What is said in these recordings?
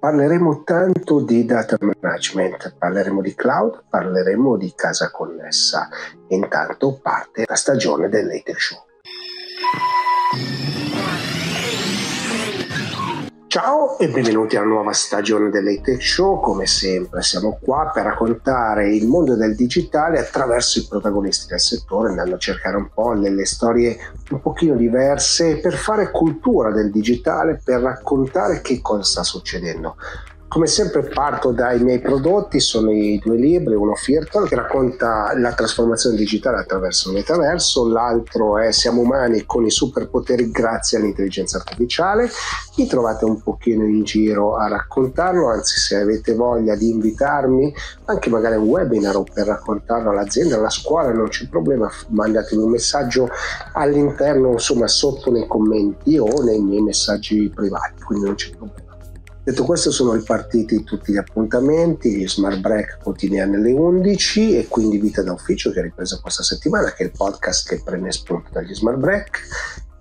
Parleremo tanto di data management, parleremo di cloud, parleremo di casa connessa. Intanto parte la stagione del Show. Ciao e benvenuti alla nuova stagione dell'Hightech Show. Come sempre siamo qua per raccontare il mondo del digitale attraverso i protagonisti del settore, andando a cercare un po' delle storie un pochino diverse per fare cultura del digitale, per raccontare che cosa sta succedendo. Come sempre parto dai miei prodotti, sono i due libri, uno Firtal che racconta la trasformazione digitale attraverso il metaverso, l'altro è Siamo umani con i superpoteri grazie all'intelligenza artificiale. Mi trovate un pochino in giro a raccontarlo, anzi se avete voglia di invitarmi, anche magari un webinar o per raccontarlo all'azienda, alla scuola, non c'è problema, mandatemi un messaggio all'interno, insomma sotto nei commenti o nei miei messaggi privati, quindi non c'è problema. Detto questo sono ripartiti tutti gli appuntamenti, gli smart break quotidiani alle 11 e quindi Vita da Ufficio che è ripreso questa settimana, che è il podcast che prende spunto dagli smart break.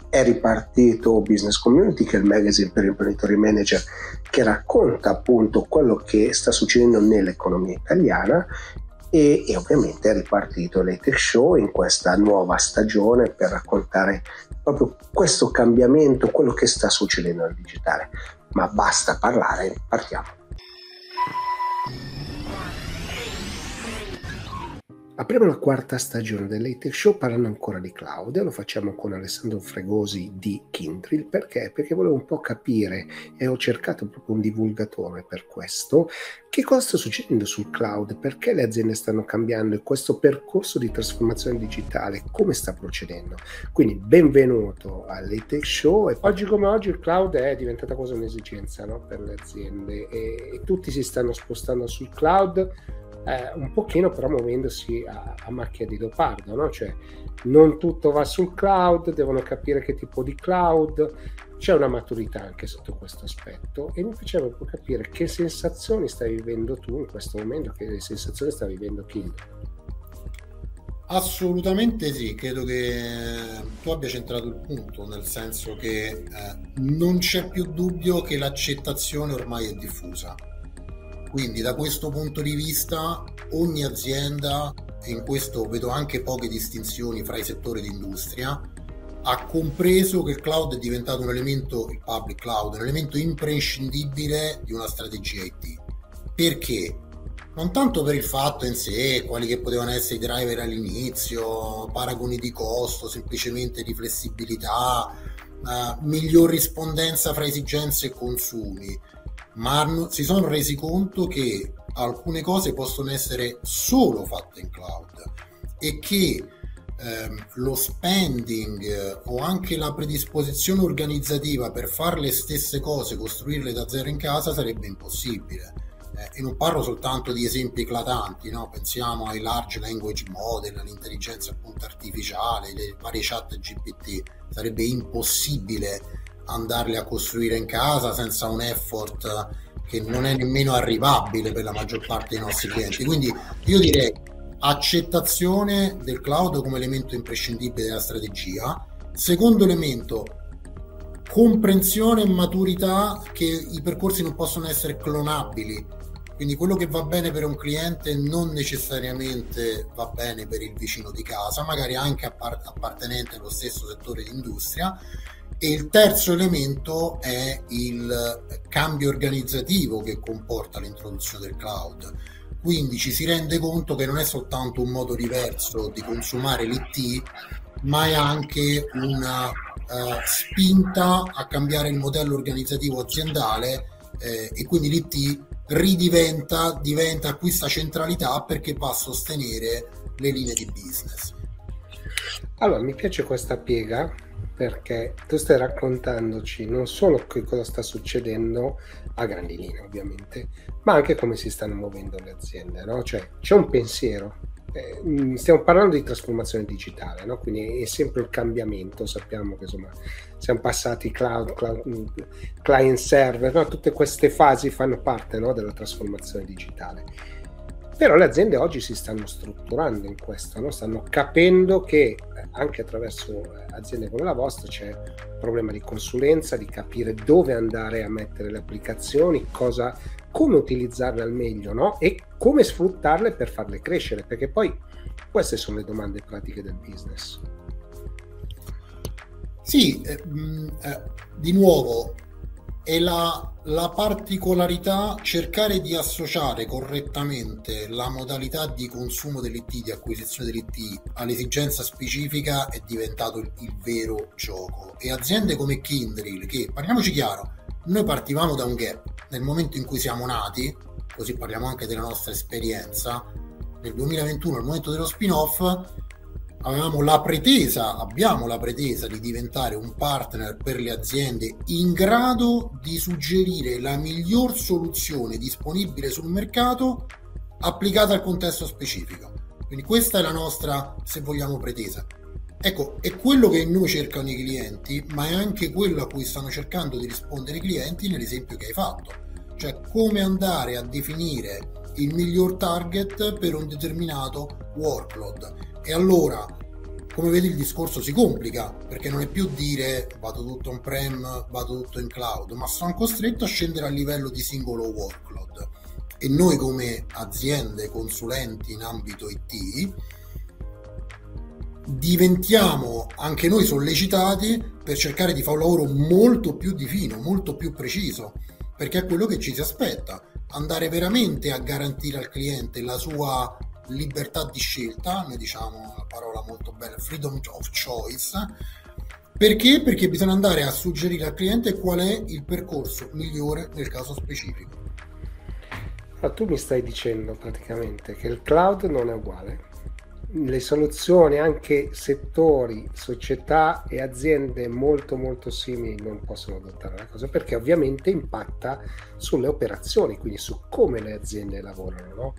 È ripartito Business Community, che è il magazine per imprenditori manager che racconta appunto quello che sta succedendo nell'economia italiana e, e, ovviamente è ripartito l'Etech Show in questa nuova stagione per raccontare proprio questo cambiamento, quello che sta succedendo nel digitale ma basta parlare, partiamo. Apriamo la quarta stagione dell'Hate Show parlando ancora di cloud lo facciamo con Alessandro Fregosi di Kindrill perché? Perché volevo un po' capire e ho cercato proprio un divulgatore per questo che cosa sta succedendo sul cloud, perché le aziende stanno cambiando e questo percorso di trasformazione digitale come sta procedendo. Quindi benvenuto all'Hate Show e oggi come oggi il cloud è diventata quasi un'esigenza no? per le aziende e, e tutti si stanno spostando sul cloud eh, un pochino però muovendosi a, a macchia di leopardo, no? cioè non tutto va sul cloud, devono capire che tipo di cloud, c'è una maturità anche sotto questo aspetto e mi piaceva un po' capire che sensazioni stai vivendo tu in questo momento, che sensazioni sta vivendo Kill. Assolutamente sì, credo che tu abbia centrato il punto, nel senso che eh, non c'è più dubbio che l'accettazione ormai è diffusa quindi da questo punto di vista ogni azienda, e in questo vedo anche poche distinzioni fra i settori di industria, ha compreso che il cloud è diventato un elemento, il public cloud, un elemento imprescindibile di una strategia IT. Perché? Non tanto per il fatto in sé, quali che potevano essere i driver all'inizio, paragoni di costo, semplicemente di flessibilità, uh, miglior rispondenza fra esigenze e consumi, ma si sono resi conto che alcune cose possono essere solo fatte in cloud e che ehm, lo spending eh, o anche la predisposizione organizzativa per fare le stesse cose, costruirle da zero in casa, sarebbe impossibile. Eh, e non parlo soltanto di esempi eclatanti, no? pensiamo ai large language model, all'intelligenza appunto artificiale, le varie chat GPT, sarebbe impossibile andarli a costruire in casa senza un effort che non è nemmeno arrivabile per la maggior parte dei nostri clienti. Quindi io direi accettazione del cloud come elemento imprescindibile della strategia. Secondo elemento, comprensione e maturità che i percorsi non possono essere clonabili. Quindi quello che va bene per un cliente non necessariamente va bene per il vicino di casa, magari anche appartenente allo stesso settore di industria e il terzo elemento è il cambio organizzativo che comporta l'introduzione del cloud. Quindi ci si rende conto che non è soltanto un modo diverso di consumare l'IT, ma è anche una uh, spinta a cambiare il modello organizzativo aziendale eh, e quindi l'IT ridiventa, diventa, acquista centralità perché va a sostenere le linee di business. Allora, mi piace questa piega perché tu stai raccontandoci non solo che cosa sta succedendo a grandi linee ovviamente, ma anche come si stanno muovendo le aziende, no? Cioè c'è un pensiero, eh, stiamo parlando di trasformazione digitale, no? Quindi è sempre il cambiamento, sappiamo che insomma siamo passati cloud, cloud client server, no? tutte queste fasi fanno parte no? della trasformazione digitale Però le aziende oggi si stanno strutturando in questo, no? stanno capendo che eh, anche attraverso eh, aziende come la vostra c'è un problema di consulenza, di capire dove andare a mettere le applicazioni, cosa, come utilizzarle al meglio no? e come sfruttarle per farle crescere, perché poi queste sono le domande pratiche del business. Sì, eh, mh, eh, di nuovo è la, la, particolarità cercare di associare correttamente la modalità di consumo dell'IT, di acquisizione dell'IT all'esigenza specifica è diventato il, il vero gioco. E aziende come Kindrill, che parliamoci chiaro, noi partivamo da un gap nel momento in cui siamo nati, così parliamo anche della nostra esperienza, nel 2021, al momento dello spin-off, avevamo la pretesa, abbiamo la pretesa di diventare un partner per le aziende in grado di suggerire la miglior soluzione disponibile sul mercato applicata al contesto specifico. Quindi questa è la nostra, se vogliamo, pretesa. Ecco, è quello che noi cercano i clienti, ma è anche quello a cui stanno cercando di rispondere i clienti nell'esempio che hai fatto. Cioè come andare a definire il miglior target per un determinato workload e allora, come vedi, il discorso si complica perché non è più dire vado tutto on-prem, vado tutto in cloud, ma sono costretto a scendere a livello di singolo workload. E noi come aziende consulenti in ambito IT diventiamo anche noi sollecitati per cercare di fare un lavoro molto più di fino, molto più preciso, perché è quello che ci si aspetta, andare veramente a garantire al cliente la sua libertà di scelta, noi diciamo una parola molto bella, freedom of choice. Perché? Perché bisogna andare a suggerire al cliente qual è il percorso migliore nel caso specifico. Ma tu mi stai dicendo praticamente che il cloud non è uguale. Le soluzioni, anche settori, società e aziende molto molto simili non possono adottare la cosa perché ovviamente impatta sulle operazioni, quindi su come le aziende lavorano. No?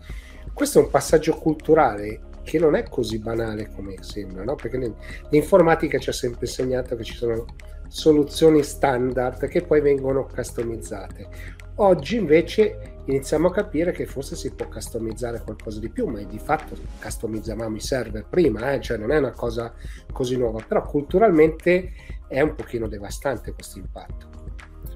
Questo è un passaggio culturale che non è così banale come sembra, no? perché l'informatica ci ha sempre insegnato che ci sono soluzioni standard che poi vengono customizzate. Oggi invece iniziamo a capire che forse si può customizzare qualcosa di più, ma di fatto customizzavamo i server prima, eh? cioè non è una cosa così nuova, però culturalmente è un pochino devastante questo impatto.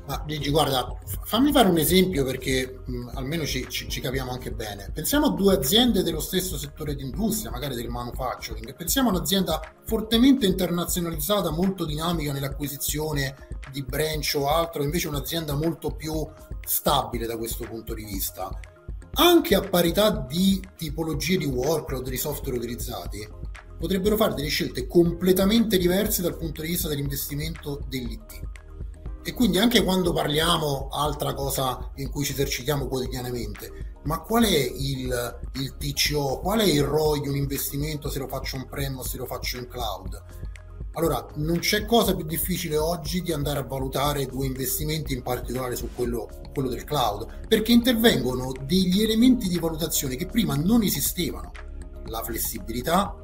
Ma Gigi, guarda, fammi fare un esempio perché mh, almeno ci, ci, ci, capiamo anche bene. Pensiamo a due aziende dello stesso settore di industria, magari del manufacturing. Pensiamo a un'azienda fortemente internazionalizzata, molto dinamica nell'acquisizione di branch o altro, invece un'azienda molto più stabile da questo punto di vista. Anche a parità di tipologie di workload, di software utilizzati, potrebbero fare delle scelte completamente diverse dal punto di vista dell'investimento dell'IT e quindi anche quando parliamo, altra cosa in cui ci esercitiamo quotidianamente, ma qual è il, il TCO, qual è il ROI di un investimento se lo faccio on-prem o se lo faccio in cloud? Allora, non c'è cosa più difficile oggi di andare a valutare due investimenti, in particolare su quello, quello del cloud, perché intervengono degli elementi di valutazione che prima non esistevano. La flessibilità,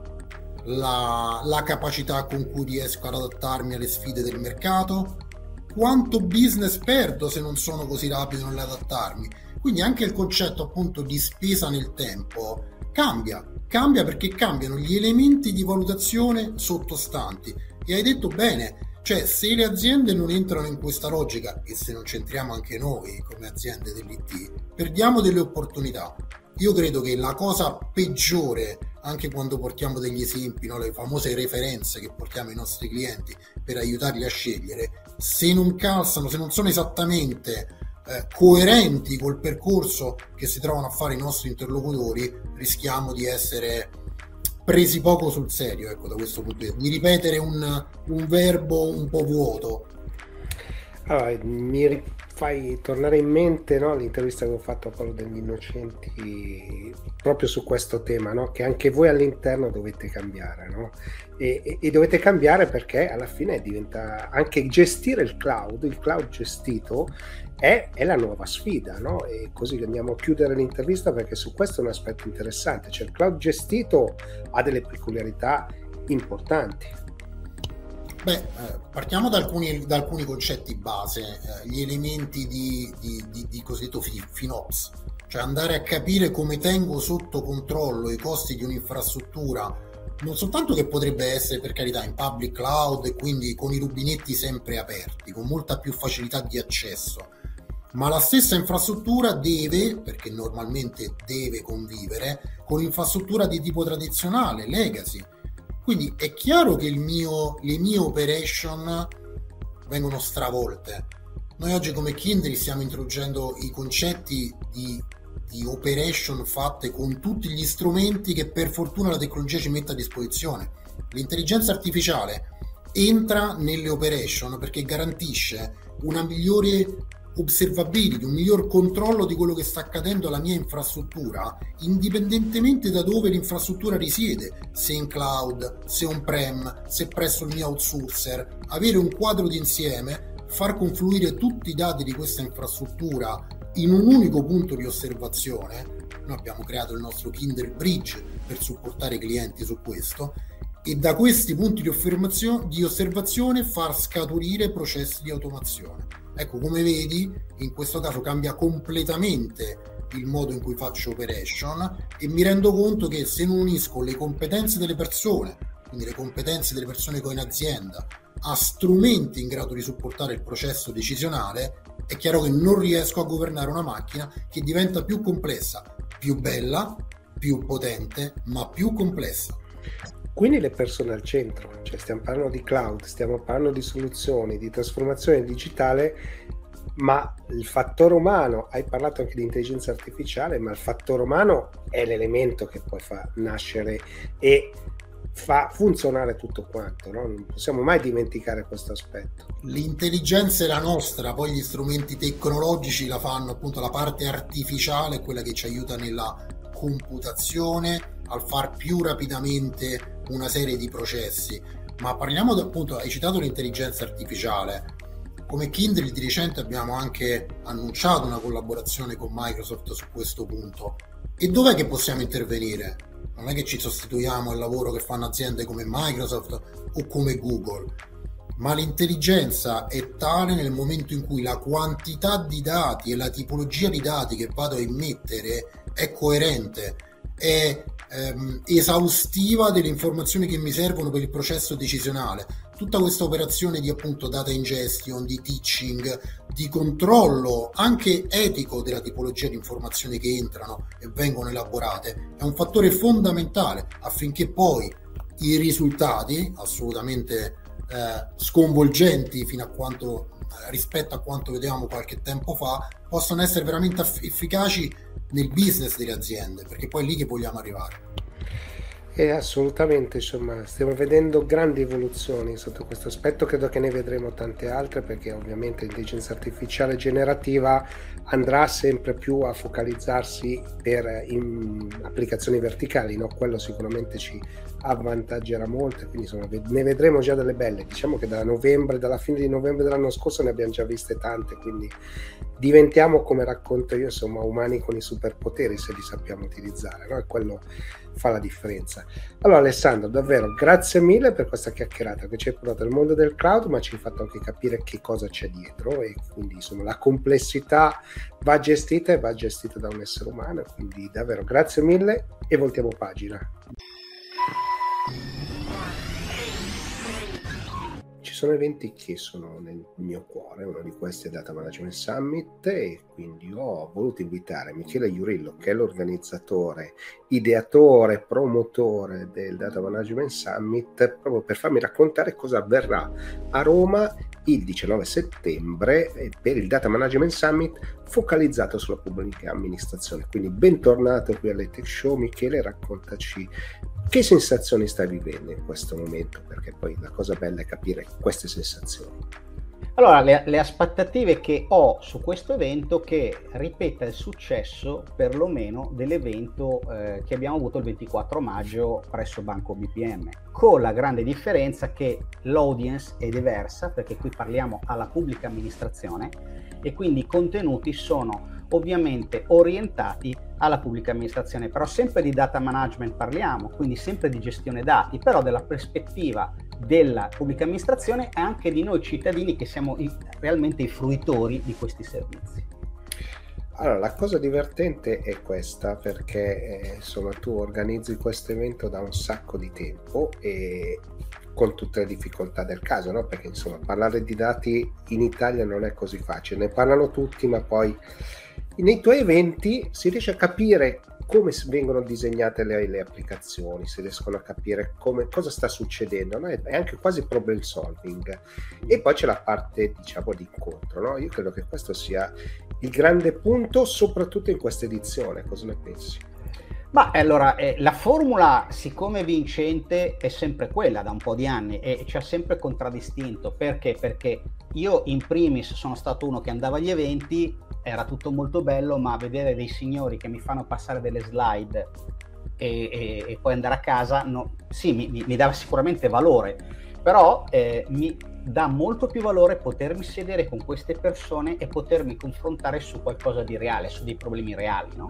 la, la capacità con cui riesco ad adattarmi alle sfide del mercato, quanto business perdo se non sono così rapido nell'adattarmi. Quindi anche il concetto appunto di spesa nel tempo cambia, cambia perché cambiano gli elementi di valutazione sottostanti. E hai detto bene, cioè se le aziende non entrano in questa logica e se non c'entriamo anche noi come aziende dell'IT, perdiamo delle opportunità. Io credo che la cosa peggiore, anche quando portiamo degli esempi, no, le famose referenze che portiamo ai nostri clienti per aiutarli a scegliere, se non calzano, se non sono esattamente eh, coerenti col percorso che si trovano a fare i nostri interlocutori, rischiamo di essere presi poco sul serio, ecco, da questo punto di vista, di ripetere un, un verbo un po' vuoto. Allora, mi fai tornare in mente no, l'intervista che ho fatto a Paolo degli Innocenti proprio su questo tema, no? che anche voi all'interno dovete cambiare. No? E, e, e, dovete cambiare perché alla fine diventa anche gestire il cloud, il cloud gestito è, è la nuova sfida? E così andiamo a chiudere l'intervista perché su questo è un aspetto interessante, cioè il cloud gestito ha delle peculiarità importanti. Beh, eh, partiamo da alcuni, da alcuni, concetti base, eh, gli elementi di, di, di, di cosiddetto FinOps. cioè andare a capire come tengo sotto controllo i costi di un'infrastruttura, non soltanto che potrebbe essere per carità in public cloud e quindi con i rubinetti sempre aperti, con molta più facilità di accesso, ma la stessa infrastruttura deve, perché normalmente deve convivere, con l'infrastruttura di tipo tradizionale, legacy. Quindi è chiaro che mio, le mie operation vengono stravolte. Noi oggi come Kindred stiamo introducendo i concetti di di operation fatte con tutti gli strumenti che per fortuna la tecnologia ci mette a disposizione. L'intelligenza artificiale entra nelle operation perché garantisce una migliore observability, un miglior controllo di quello che sta accadendo alla mia infrastruttura, indipendentemente da dove l'infrastruttura risiede, se in cloud, se on-prem, se presso il mio outsourcer, avere un quadro d'insieme, far confluire tutti i dati di questa infrastruttura in un unico punto di osservazione. Noi abbiamo creato il nostro Kindle Bridge per supportare i clienti su questo e da questi punti di di osservazione far scaturire processi di automazione. Ecco, come vedi, in questo caso cambia completamente il modo in cui faccio operation e mi rendo conto che se non unisco le competenze delle persone, quindi le competenze delle persone che ho in azienda, a strumenti in grado di supportare il processo decisionale, è chiaro che non riesco a governare una macchina che diventa più complessa, più bella, più potente, ma più complessa. Quindi le persone al centro, cioè stiamo parlando di cloud, stiamo parlando di soluzioni, di trasformazione digitale, ma il fattore umano, hai parlato anche di intelligenza artificiale, ma il fattore umano è l'elemento che poi fa nascere e fa funzionare tutto quanto, no? non possiamo mai dimenticare questo aspetto. L'intelligenza è la nostra, poi gli strumenti tecnologici la fanno appunto la parte artificiale, quella che ci aiuta nella computazione, al far più rapidamente una serie di processi. Ma parliamo appunto, hai citato l'intelligenza artificiale. Come Kindle di recente abbiamo anche annunciato una collaborazione con Microsoft su questo punto. E dov'è che possiamo intervenire? non è che ci sostituiamo al lavoro che fanno aziende come Microsoft o come Google, ma l'intelligenza è tale nel momento in cui la quantità di dati e la tipologia di dati che vado a immettere è coerente, è ehm, esaustiva delle informazioni che mi servono per il processo decisionale. Tutta questa operazione di appunto data ingestion, di teaching, di controllo anche etico della tipologia di informazioni che entrano e vengono elaborate è un fattore fondamentale affinché poi i risultati assolutamente eh, sconvolgenti fino a quanto rispetto a quanto vedevamo qualche tempo fa possano essere veramente efficaci nel business delle aziende perché poi è lì che vogliamo arrivare. E assolutamente, insomma, stiamo vedendo grandi evoluzioni sotto questo aspetto, credo che ne vedremo tante altre perché ovviamente l'intelligenza artificiale generativa andrà sempre più a focalizzarsi per applicazioni verticali, no? quello sicuramente ci avvantaggerà molto, quindi insomma ne vedremo già delle belle, diciamo che da novembre, dalla fine di novembre dell'anno scorso ne abbiamo già viste tante, quindi diventiamo come racconto io, insomma, umani con i superpoteri se li sappiamo utilizzare, no? E quello fa la differenza. Allora Alessandro, davvero grazie mille per questa chiacchierata che ci hai portato al mondo del cloud, ma ci hai fatto anche capire che cosa c'è dietro e quindi insomma la complessità va gestita e va gestita da un essere umano, quindi davvero grazie mille e voltiamo pagina. Sono eventi che sono nel mio cuore, uno di questi è Data Management Summit e quindi ho voluto invitare Michele Iurillo che è l'organizzatore, ideatore, promotore del Data Management Summit proprio per farmi raccontare cosa avverrà a Roma il 19 settembre per il Data Management Summit focalizzato sulla pubblica amministrazione. Quindi bentornato qui alle Tech Show Michele, raccontaci che sensazioni stai vivendo in questo momento? Perché poi la cosa bella è capire queste sensazioni. Allora, le, le, aspettative che ho su questo evento che ripeta il successo perlomeno dell'evento eh, che abbiamo avuto il 24 maggio presso Banco BPM, con la grande differenza che l'audience è diversa perché qui parliamo alla pubblica amministrazione e quindi i contenuti sono ovviamente orientati alla pubblica amministrazione, però sempre di data management parliamo, quindi sempre di gestione dati, però della prospettiva della pubblica amministrazione e anche di noi cittadini che siamo i, realmente i fruitori di questi servizi. Allora, la cosa divertente è questa perché eh, insomma tu organizzi questo evento da un sacco di tempo e con tutte le difficoltà del caso, no? Perché insomma parlare di dati in Italia non è così facile, ne parlano tutti, ma poi nei tuoi eventi si riesce a capire come vengono disegnate le, le applicazioni, si riescono a capire come, cosa sta succedendo, no? è anche quasi problem solving. E poi c'è la parte, diciamo, di incontro. No? Io credo che questo sia il grande punto, soprattutto in questa edizione. Cosa ne pensi? Ma allora, eh, la formula, siccome vincente, è sempre quella da un po' di anni e ci ha sempre contraddistinto. Perché? Perché io in primis sono stato uno che andava agli eventi, era tutto molto bello, ma vedere dei signori che mi fanno passare delle slide e, e, e poi andare a casa, no, sì, mi, mi, dava sicuramente valore, però eh, mi dà molto più valore potermi sedere con queste persone e potermi confrontare su qualcosa di reale, su dei problemi reali. No?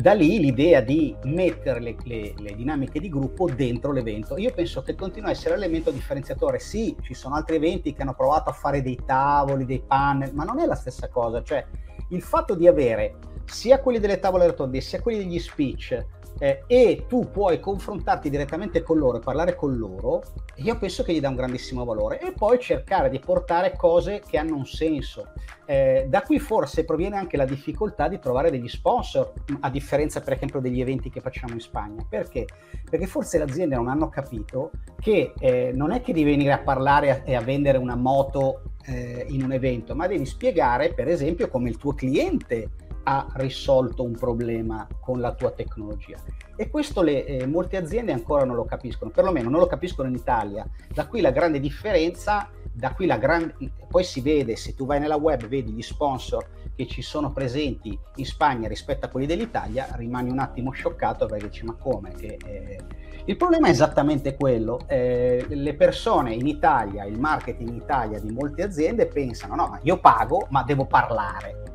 Da lì l'idea di mettere le, le, le, dinamiche di gruppo dentro l'evento. Io penso che continua a essere l'elemento differenziatore. Sì, ci sono altri eventi che hanno provato a fare dei tavoli, dei panel, ma non è la stessa cosa. Cioè, il fatto di avere sia quelli delle tavole rotonde sia quelli degli speech eh, e tu puoi confrontarti direttamente con loro e parlare con loro, io penso che gli dà un grandissimo valore e poi cercare di portare cose che hanno un senso. Eh, da qui forse proviene anche la difficoltà di trovare degli sponsor, a differenza per esempio degli eventi che facciamo in Spagna. Perché? Perché forse le aziende non hanno capito che eh, non è che devi venire a parlare e a vendere una moto eh, in un evento, ma devi spiegare per esempio come il tuo cliente ha risolto un problema con la tua tecnologia. E questo le, eh, molte aziende ancora non lo capiscono, perlomeno non lo capiscono in Italia. Da qui la grande differenza, da qui la grande... Poi si vede, se tu vai nella web, vedi gli sponsor che ci sono presenti in Spagna rispetto a quelli dell'Italia, rimani un attimo scioccato perché dici ma come? Che, eh... Il problema è esattamente quello, eh, le persone in Italia, il marketing in Italia di molte aziende pensano no, ma io pago ma devo parlare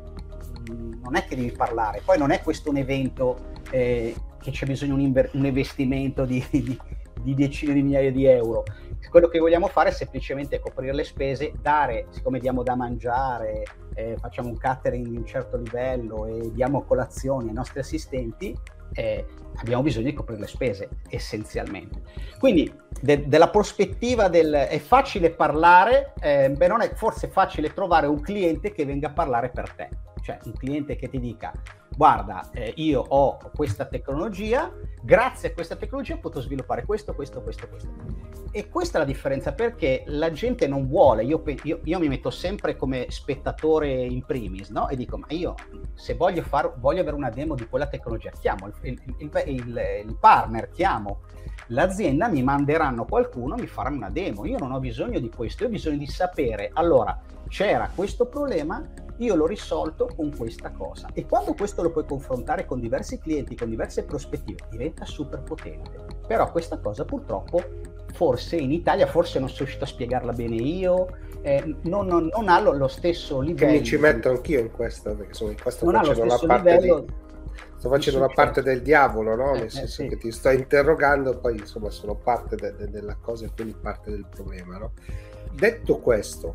non è che devi parlare, poi non è questo un evento eh, che c'è bisogno di un, un investimento di, di, di, decine di migliaia di euro. Quello che vogliamo fare è semplicemente coprire le spese, dare, siccome diamo da mangiare, eh, facciamo un catering di un certo livello e diamo colazioni ai nostri assistenti, eh, abbiamo bisogno di coprire le spese essenzialmente. Quindi de- della prospettiva del è facile parlare, eh, beh non è forse facile trovare un cliente che venga a parlare per te cioè un cliente che ti dica guarda eh, io ho questa tecnologia, grazie a questa tecnologia posso sviluppare questo, questo, questo, questo. E questa è la differenza perché la gente non vuole, io, io, io mi metto sempre come spettatore in primis no? e dico ma io se voglio, far, voglio avere una demo di quella tecnologia chiamo il, il, il, il partner, chiamo l'azienda, mi manderanno qualcuno, mi faranno una demo, io non ho bisogno di questo, io ho bisogno di sapere allora c'era questo problema, io l'ho risolto con questa cosa. E quando questo lo puoi confrontare con diversi clienti, con diverse prospettive, diventa super potente. Però questa cosa purtroppo, forse in Italia, forse non sono riuscito a spiegarla bene io, eh, non, non, non, ha lo, stesso livello. Che mi ci metto anch'io in questo, perché insomma in questo non facendo la parte livello... di sto facendo una parte del diavolo, no? Eh, nel eh, senso eh, sì. che ti sto interrogando, poi insomma sono parte de- de- della cosa e quindi parte del problema, no? Detto questo,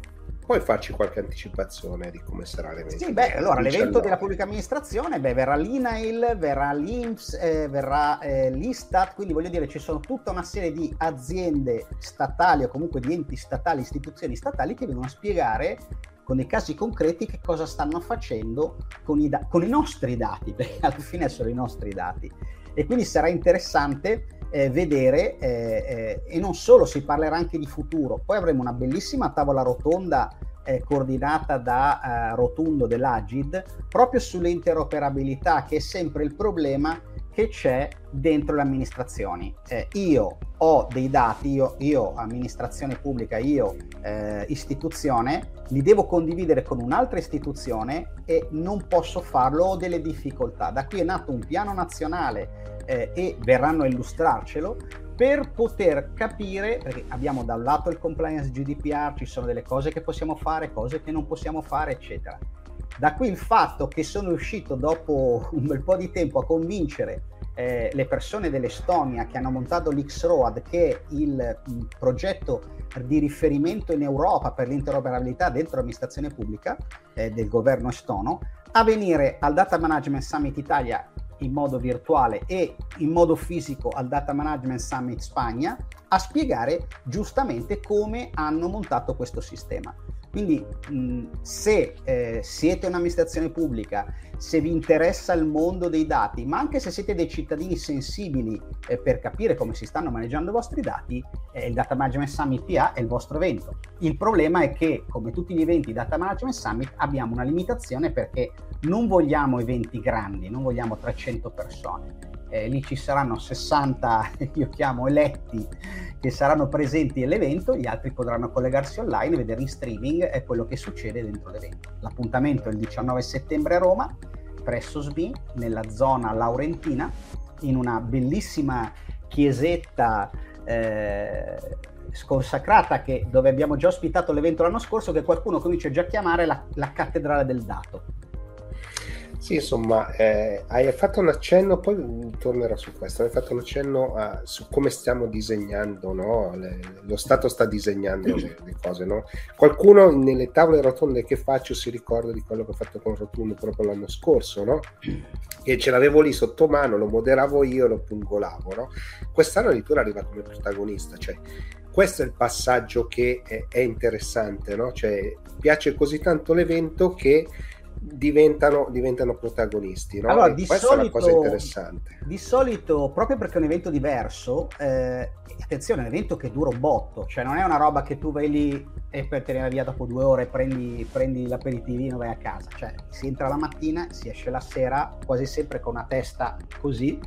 puoi farci qualche anticipazione di come sarà l'evento? Sì, beh, allora l'evento della pubblica amministrazione, beh, verrà l'INAIL, verrà l'INPS, eh, verrà eh, l'ISTAT, quindi voglio dire ci sono tutta una serie di aziende statali o comunque di enti statali, istituzioni statali che vengono a spiegare con dei casi concreti che cosa stanno facendo con i, da- con i nostri dati, perché alla fine sono i nostri dati. E quindi sarà interessante eh, vedere eh, eh, e non solo, si parlerà anche di futuro. Poi avremo una bellissima tavola rotonda eh, coordinata da eh, Rotundo dell'Agid proprio sull'interoperabilità che è sempre il problema che c'è dentro le amministrazioni. Eh, io ho dei dati, io, io amministrazione pubblica, io eh, istituzione, li devo condividere con un'altra istituzione e non posso farlo, ho delle difficoltà. Da qui è nato un piano nazionale eh, e verranno a illustrarcelo per poter capire, perché abbiamo da un lato il compliance GDPR, ci sono delle cose che possiamo fare, cose che non possiamo fare, eccetera. Da qui il fatto che sono riuscito dopo un bel po' di tempo a convincere eh, le persone dell'Estonia che hanno montato l'X-Road, che è il mh, progetto di riferimento in Europa per l'interoperabilità dentro l'amministrazione pubblica eh, del governo estono, a venire al Data Management Summit Italia in modo virtuale e in modo fisico al Data Management Summit Spagna a spiegare giustamente come hanno montato questo sistema. Quindi se eh, siete un'amministrazione pubblica, se vi interessa il mondo dei dati, ma anche se siete dei cittadini sensibili eh, per capire come si stanno maneggiando i vostri dati, eh, il Data Management Summit PA è il vostro evento. Il problema è che, come tutti gli eventi Data Management Summit, abbiamo una limitazione perché non vogliamo eventi grandi, non vogliamo 300 persone eh, lì ci saranno 60, io chiamo eletti, che saranno presenti all'evento, gli altri potranno collegarsi online vedere in streaming è quello che succede dentro l'evento. L'appuntamento è il 19 settembre a Roma, presso SBI, nella zona laurentina, in una bellissima chiesetta eh, sconsacrata che, dove abbiamo già ospitato l'evento l'anno scorso, che qualcuno comincia già a chiamare la, la cattedrale del dato sì, insomma, eh, hai fatto un accenno, poi tornerò su questo, hai fatto un accenno a, su come stiamo disegnando, no? le, lo Stato sta disegnando le, le cose. No? Qualcuno nelle tavole rotonde che faccio si ricorda di quello che ho fatto con Rotundo proprio l'anno scorso, no? che ce l'avevo lì sotto mano, lo moderavo io, lo pungolavo. No? Quest'anno addirittura arriva come protagonista, cioè questo è il passaggio che è, è interessante, no? cioè piace così tanto l'evento che diventano, diventano protagonisti. No? Allora, di solito, di solito, proprio perché è un evento diverso, eh, attenzione, è un evento che dura un botto, cioè non è una roba che tu vai lì e poi te ne vai via dopo due ore, prendi, prendi l'aperitivino e vai a casa. Cioè, si entra la mattina, si esce la sera, quasi sempre con una testa così,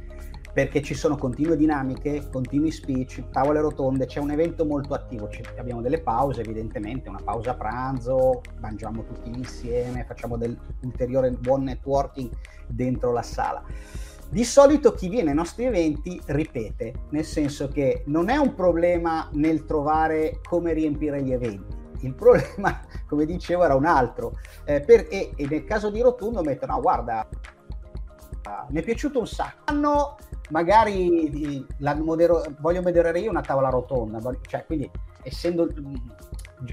perché ci sono continue dinamiche, continui speech, tavole rotonde, c'è un evento molto attivo, abbiamo delle pause evidentemente, una pausa pranzo, mangiamo tutti insieme, facciamo del ulteriore buon networking dentro la sala. Di solito chi viene ai nostri eventi ripete, nel senso che non è un problema nel trovare come riempire gli eventi, il problema, come dicevo, era un altro. Eh, per, e, e, nel caso di Rotundo mettono, no, guarda, mi è piaciuto un sacco. Hanno magari la modero, voglio moderare io una tavola rotonda, cioè quindi essendo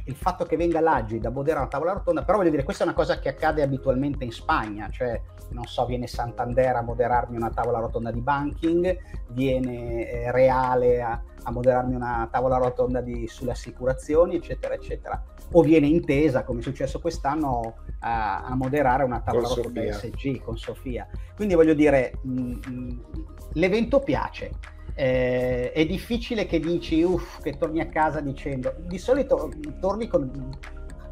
il fatto che venga l'Aggi da moderare una tavola rotonda, però voglio dire, questa è una cosa che accade abitualmente in Spagna, cioè non so, viene Santander a moderarmi una tavola rotonda di banking, viene eh, Reale a, a, moderarmi una tavola rotonda di, sulle assicurazioni, eccetera, eccetera. O viene Intesa, come è successo quest'anno, a, a moderare una tavola con rotonda Sofia. SG con Sofia. Quindi voglio dire, mh, mm, mh, mm, l'evento piace. Eh, è difficile che dici uff che torni a casa dicendo di solito torni con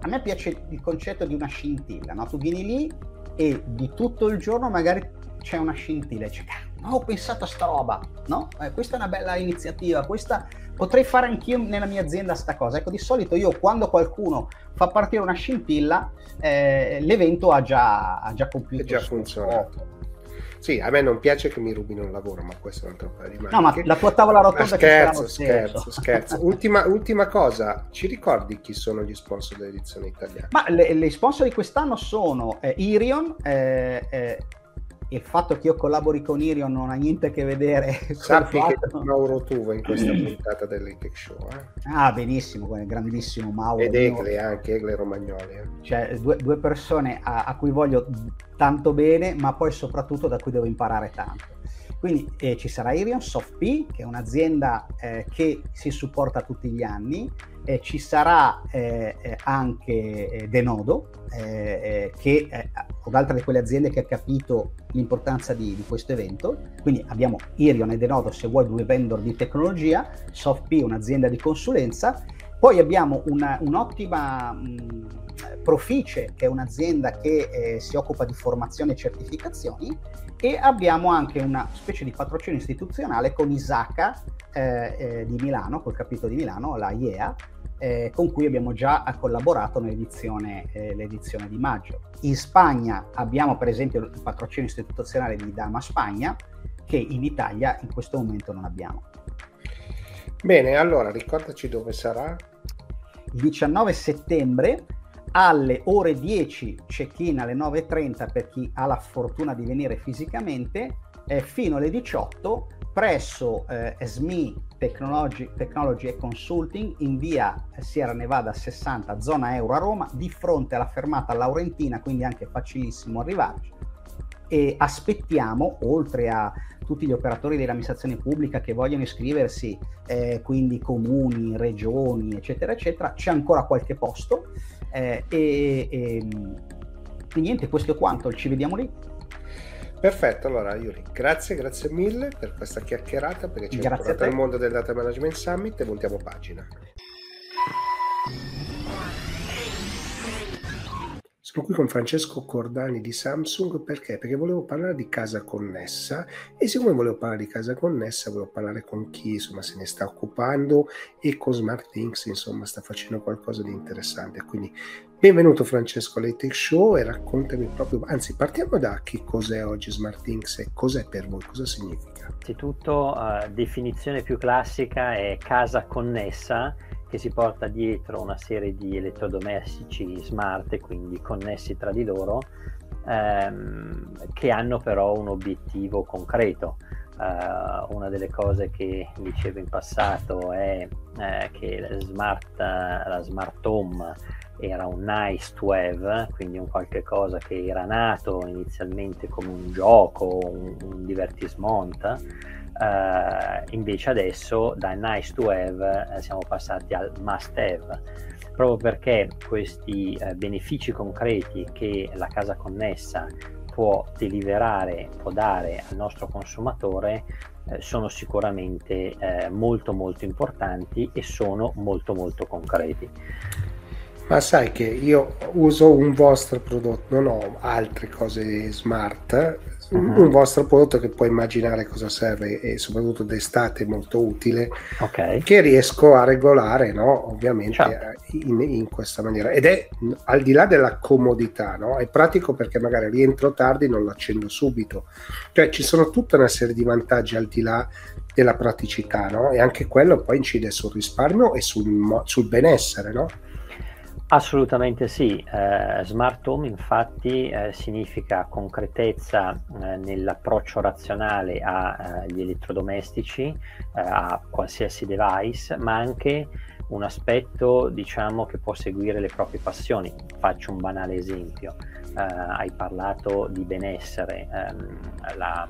a me piace il concetto di una scintilla no? tu vieni lì e di tutto il giorno magari c'è una scintilla e dici no, ho pensato a sta roba no? Eh, questa è una bella iniziativa questa potrei fare anch'io nella mia azienda sta cosa ecco di solito io quando qualcuno fa partire una scintilla eh, l'evento ha già, ha già compiuto è già funzionato sì, a me non piace che mi rubino il lavoro, ma questo è un altro paio di maniche. No, ma la tua tavola rotonda ma scherzo, scherzo, scherzo. ultima, ultima, cosa, ci ricordi chi sono gli sponsor dell'edizione italiana? Ma le, le sponsor di quest'anno sono eh, Irion, eh, eh, il fatto che io collabori con Irion non ha niente a che vedere Sappi che c'è Mauro Tuva in questa puntata dell'Etech Show. Eh? Ah, benissimo, grandissimo Mauro. Ed Egle anche, Egle Romagnoli. Eh. Cioè, due, due persone a, a, cui voglio tanto bene, ma poi soprattutto da cui devo imparare tanto. Quindi eh, ci sarà Irion SoftP, che è un'azienda eh, che si supporta tutti gli anni, eh, ci sarà eh, eh, anche eh, Denodo, che è un'altra di quelle aziende che ha capito l'importanza di, di, questo evento. Quindi abbiamo Irion e Denodo, se vuoi, due vendor di tecnologia, SoftP, un'azienda di consulenza. Poi abbiamo una, un'ottima mh, Profice, che è un'azienda che eh, si occupa di formazione e certificazioni, e abbiamo anche una specie di patrocinio istituzionale con Isaka eh, eh, di Milano, col capitolo di Milano, la IEA, eh, con cui abbiamo già collaborato nell'edizione eh, l'edizione di maggio. In Spagna abbiamo per esempio il patrocinio istituzionale di Dama Spagna, che in Italia in questo momento non abbiamo. Bene, allora ricordaci dove sarà. Il 19 settembre alle ore 10 check-in alle 9.30 per chi ha la fortuna di venire fisicamente, eh, fino alle 18 presso eh, SMI Technology, Technology e Consulting in via Sierra Nevada 60, zona euro a Roma, di fronte alla fermata Laurentina, quindi anche facilissimo arrivarci. E aspettiamo, oltre a tutti gli operatori dell'amministrazione pubblica che vogliono iscriversi, eh, quindi comuni, regioni, eccetera, eccetera, c'è ancora qualche posto. Eh, e, e, e niente, questo è quanto, ci vediamo lì. Perfetto, allora Yuri, grazie, grazie mille per questa chiacchierata perché ci hai portato al mondo del Data Management Summit e voltiamo pagina. Sono qui con Francesco Cordani di Samsung perché? Perché volevo parlare di casa connessa e siccome volevo parlare di casa connessa volevo parlare con chi insomma se ne sta occupando e con SmartThings insomma sta facendo qualcosa di interessante. Quindi benvenuto Francesco alle Tech Show e raccontami proprio, anzi partiamo da che cos'è oggi SmartThings e cos'è per voi, cosa significa? Innanzitutto uh, definizione più classica è casa connessa che si porta dietro una serie di elettrodomestici smart quindi connessi tra di loro ehm, che hanno però un obiettivo concreto. Uh, una delle cose che dicevo in passato è eh, che la smart, la smart home era un nice to have, quindi un qualche cosa che era nato inizialmente come un gioco, un, un divertismont, Uh, invece adesso da nice to have uh, siamo passati al must have proprio perché questi uh, benefici concreti che la casa connessa può deliberare, può dare al nostro consumatore sono sicuramente molto molto importanti e sono molto molto concreti. Ma sai che io uso un vostro prodotto, non ho altre cose smart, uh-huh. un vostro prodotto che puoi immaginare cosa serve e soprattutto d'estate molto utile, okay. che riesco a regolare, no? ovviamente, certo. in, in, questa maniera. Ed è al di là della comodità, no? è pratico perché magari rientro tardi non lo accendo subito. Cioè ci sono tutta una serie di vantaggi al di là della praticità, no? e anche quello poi incide sul risparmio e sul, sul benessere, no? Assolutamente sì, eh, smart home infatti eh, significa concretezza eh, nell'approccio razionale agli eh, elettrodomestici, eh, a qualsiasi device, ma anche un aspetto diciamo che può seguire le proprie passioni. Faccio un banale esempio, eh, hai parlato di benessere, ehm, la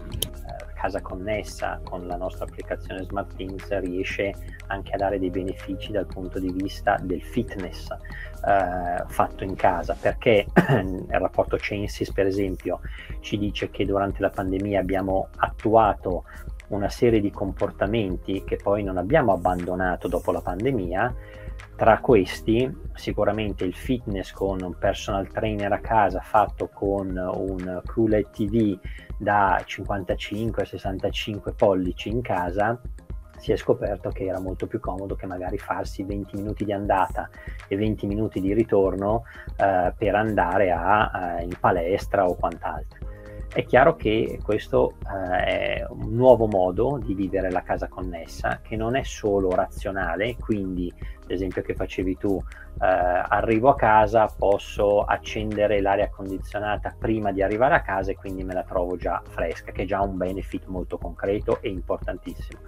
casa connessa con la nostra applicazione SmartThings riesce anche a dare dei benefici dal punto di vista del fitness eh, fatto in casa, perché il rapporto Censis per esempio ci dice che durante la pandemia abbiamo attuato una serie di comportamenti che poi non abbiamo abbandonato dopo la pandemia. Tra questi sicuramente il fitness con un personal trainer a casa fatto con un QLED TV da 55-65 pollici in casa si è scoperto che era molto più comodo che magari farsi 20 minuti di andata e 20 minuti di ritorno eh, per andare a, a, in palestra o quant'altro. È chiaro che questo eh, è un nuovo modo di vivere la casa connessa che non è solo razionale, quindi l'esempio che facevi tu, eh, arrivo a casa, posso accendere l'aria condizionata prima di arrivare a casa e quindi me la trovo già fresca, che è già un benefit molto concreto e importantissimo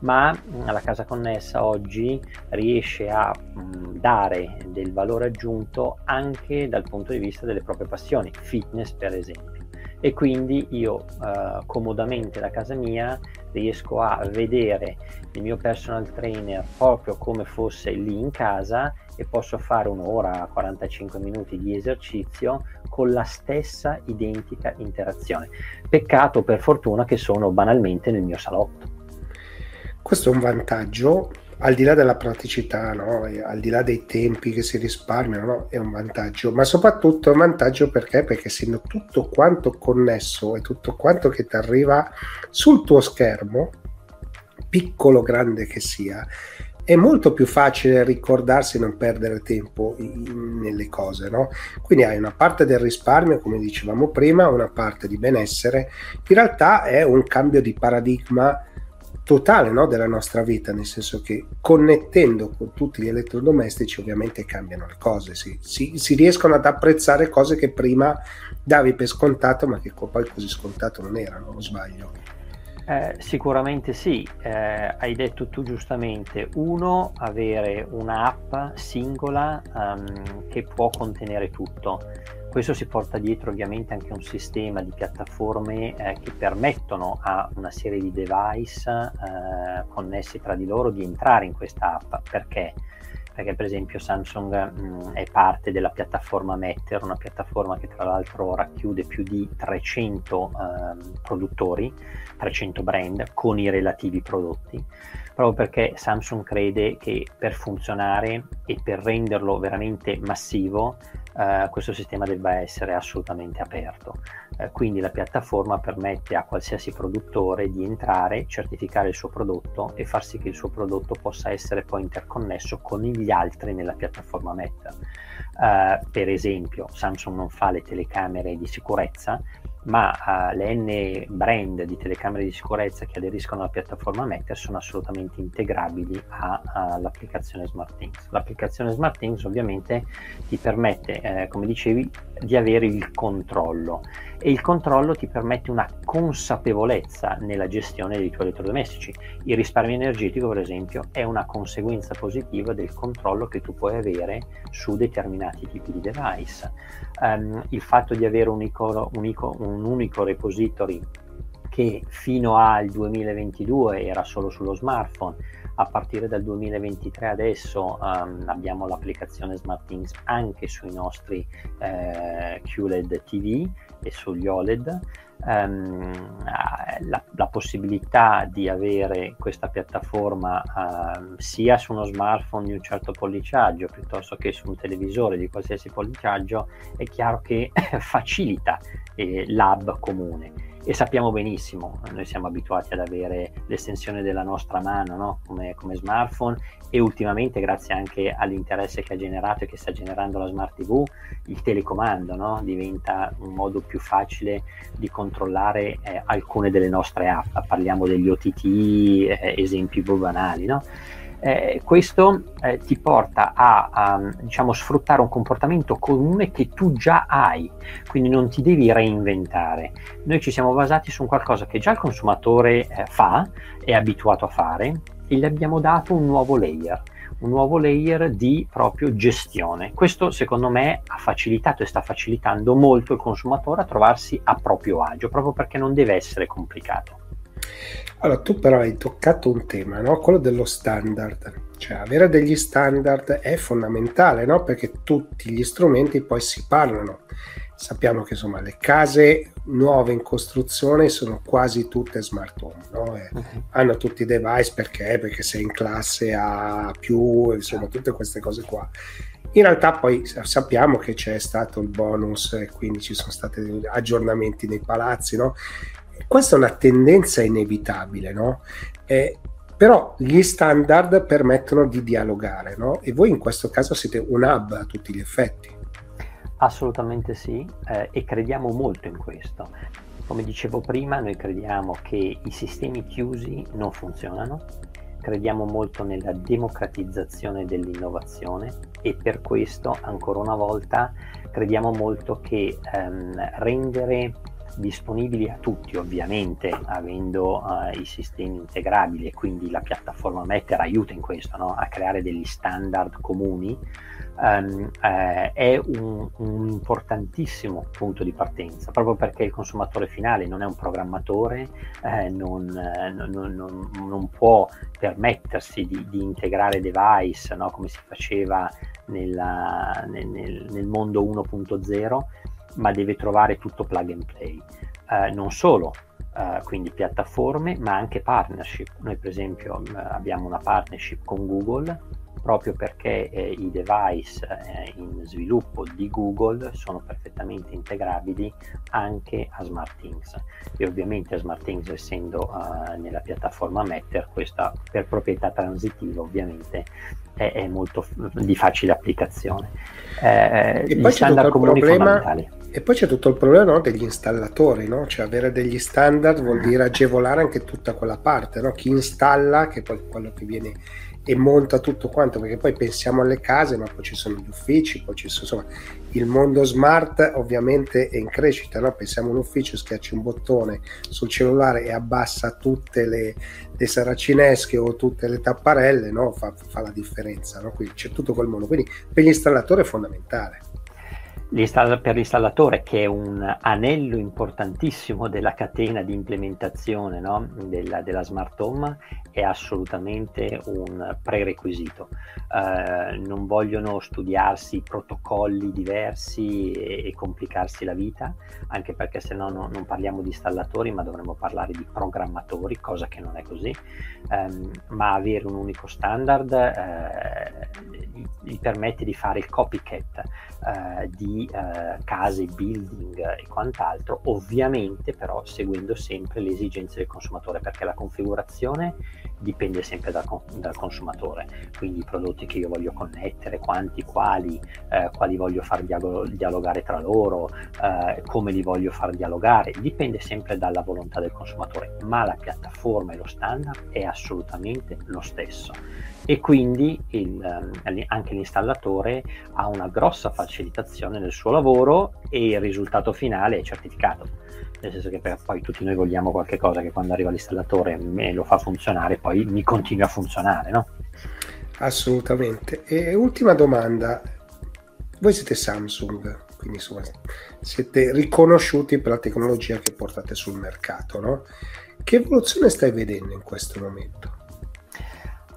ma mm, la casa connessa oggi riesce a mh, mm, dare del valore aggiunto anche dal punto di vista delle proprie passioni, fitness per esempio. E quindi io eh, comodamente da casa mia riesco a vedere il mio personal trainer proprio come fosse lì in casa e posso fare un'ora, 45 minuti di esercizio con la stessa identica interazione. Peccato per fortuna che sono banalmente nel mio salotto. Questo è un vantaggio, al di là della praticità, no? al di là dei tempi che si risparmiano, no? è un vantaggio, ma soprattutto è un vantaggio perché? Perché essendo tutto quanto connesso e tutto quanto che ti arriva sul tuo schermo, piccolo o grande che sia, è molto più facile ricordarsi e non perdere tempo in, nelle cose, no? Quindi hai una parte del risparmio, come dicevamo prima, una parte di benessere. In realtà è un cambio di paradigma totale no, della nostra vita, nel senso che connettendo con tutti gli elettrodomestici ovviamente cambiano le cose, si, si, si riescono ad apprezzare cose che prima davi per scontato ma che poi così scontato non erano, o sbaglio? Eh, sicuramente sì, eh, hai detto tu giustamente, uno, avere un'app singola um, che può contenere tutto. Questo si porta dietro ovviamente anche un sistema di piattaforme eh, che permettono a una serie di device eh, connessi tra di loro di entrare in questa app. Perché? Perché per esempio Samsung mh, mm, è parte della piattaforma Metter, una piattaforma che tra l'altro racchiude più di 300 eh, produttori, 300 brand con i relativi prodotti proprio perché Samsung crede che per funzionare e per renderlo veramente massivo eh, questo sistema debba essere assolutamente aperto. Eh, quindi la piattaforma permette a qualsiasi produttore di entrare, certificare il suo prodotto e far sì che il suo prodotto possa essere poi interconnesso con gli altri nella piattaforma Meta. Eh, per esempio, Samsung non fa le telecamere di sicurezza, ma uh, le N brand di telecamere di sicurezza che aderiscono alla piattaforma Meter sono assolutamente integrabili all'applicazione SmartThings. L'applicazione SmartThings ovviamente ti permette, eh, come dicevi, di avere il controllo e il controllo ti permette una consapevolezza nella gestione dei tuoi elettrodomestici. Il risparmio energetico, per esempio, è una conseguenza positiva del controllo che tu puoi avere su determinati tipi di device. Um, il fatto di avere un unico, unico, un unico repository che fino al 2022 era solo sullo smartphone, a partire dal 2023 adesso um, abbiamo l'applicazione SmartThings anche sui nostri eh, QLED TV e sugli OLED. Um, la, la, possibilità di avere questa piattaforma uh, sia su uno smartphone di un certo polliciaggio piuttosto che su un televisore di qualsiasi polliciaggio è chiaro che facilita eh, l'hub comune e sappiamo benissimo, noi siamo abituati ad avere l'estensione della nostra mano no? come, come, smartphone e ultimamente grazie anche all'interesse che ha generato e che sta generando la Smart TV, il telecomando no? diventa un modo più facile di controllare eh, alcune delle nostre app, parliamo degli OTT, eh, esempi banali. No? Eh, questo eh, ti porta a, a diciamo, sfruttare un comportamento comune che tu già hai, quindi non ti devi reinventare. Noi ci siamo basati su qualcosa che già il consumatore eh, fa, è abituato a fare e gli abbiamo dato un nuovo layer un nuovo layer di proprio gestione. Questo secondo me ha facilitato e sta facilitando molto il consumatore a trovarsi a proprio agio, proprio perché non deve essere complicato. Allora, tu però hai toccato un tema, no? quello dello standard. Cioè, avere degli standard è fondamentale, no? Perché tutti gli strumenti poi si parlano. Sappiamo che insomma le case nuove in costruzione sono quasi tutte smart home, no? uh-huh. Hanno tutti i device perché? Perché sei in classe A più, insomma, tutte queste cose qua. In realtà poi sappiamo che c'è stato il bonus e quindi ci sono stati aggiornamenti nei palazzi, no? Questa è una tendenza inevitabile, no? Eh, però gli standard permettono di dialogare, no? E voi in questo caso siete un hub a tutti gli effetti. Assolutamente sì, eh, e crediamo molto in questo. Come dicevo prima, noi crediamo che i sistemi chiusi non funzionano, crediamo molto nella democratizzazione dell'innovazione e per questo, ancora una volta, crediamo molto che ehm, rendere disponibili a tutti ovviamente avendo uh, i sistemi integrabili e quindi la piattaforma Metter aiuta in questo no? a creare degli standard comuni um, eh, è un, un, importantissimo punto di partenza proprio perché il consumatore finale non è un programmatore eh, non, non, non, non, può permettersi di, di integrare device no? come si faceva nella, nel, nel mondo 1.0 ma deve trovare tutto plug and play. Uh, non solo, uh, quindi piattaforme, ma anche partnership. Noi per esempio abbiamo una partnership con Google proprio perché eh, i device eh, in sviluppo di Google sono perfettamente integrabili anche a SmartThings e ovviamente SmartThings essendo uh, nella piattaforma Metter questa per proprietà transitiva ovviamente è, è molto f- di facile applicazione. Eh, e poi c'è un problema E poi c'è tutto il problema no, degli installatori, no? cioè avere degli standard vuol dire agevolare anche tutta quella parte, no? chi installa, che poi quello che viene e monta tutto quanto, perché poi pensiamo alle case, ma poi ci sono gli uffici, poi ci sono, insomma, il mondo smart ovviamente è in crescita, no? pensiamo a un ufficio, schiacci un bottone sul cellulare e abbassa tutte le, le saracinesche o tutte le tapparelle, no? fa, fa, la differenza, no? quindi c'è tutto quel mondo, quindi per l'installatore è fondamentale per l'installatore che è un anello importantissimo della catena di implementazione no? della, della, smart home è assolutamente un prerequisito. Uh, non vogliono studiarsi protocolli diversi e, e, complicarsi la vita, anche perché se no, no non parliamo di installatori ma dovremmo parlare di programmatori, cosa che non è così, um, ma avere un unico standard gli, gli permette di fare il copycat uh, di eh, case, building e quant'altro, ovviamente però seguendo sempre le esigenze del consumatore, perché la configurazione dipende sempre dal, dal consumatore, quindi i prodotti che io voglio connettere, quanti, quali, eh, quali voglio far dialogare tra loro, eh, come li voglio far dialogare, dipende sempre dalla volontà del consumatore, ma la piattaforma e lo standard è assolutamente lo stesso e quindi il, ehm, anche l'installatore ha una grossa facilitazione nel suo lavoro e il risultato finale è certificato. Nel senso che poi tutti noi vogliamo qualche cosa che quando arriva l'installatore me lo fa funzionare, poi mi continua a funzionare, no? Assolutamente. E ultima domanda, voi siete Samsung, quindi insomma siete riconosciuti per la tecnologia che portate sul mercato, no? Che evoluzione stai vedendo in questo momento?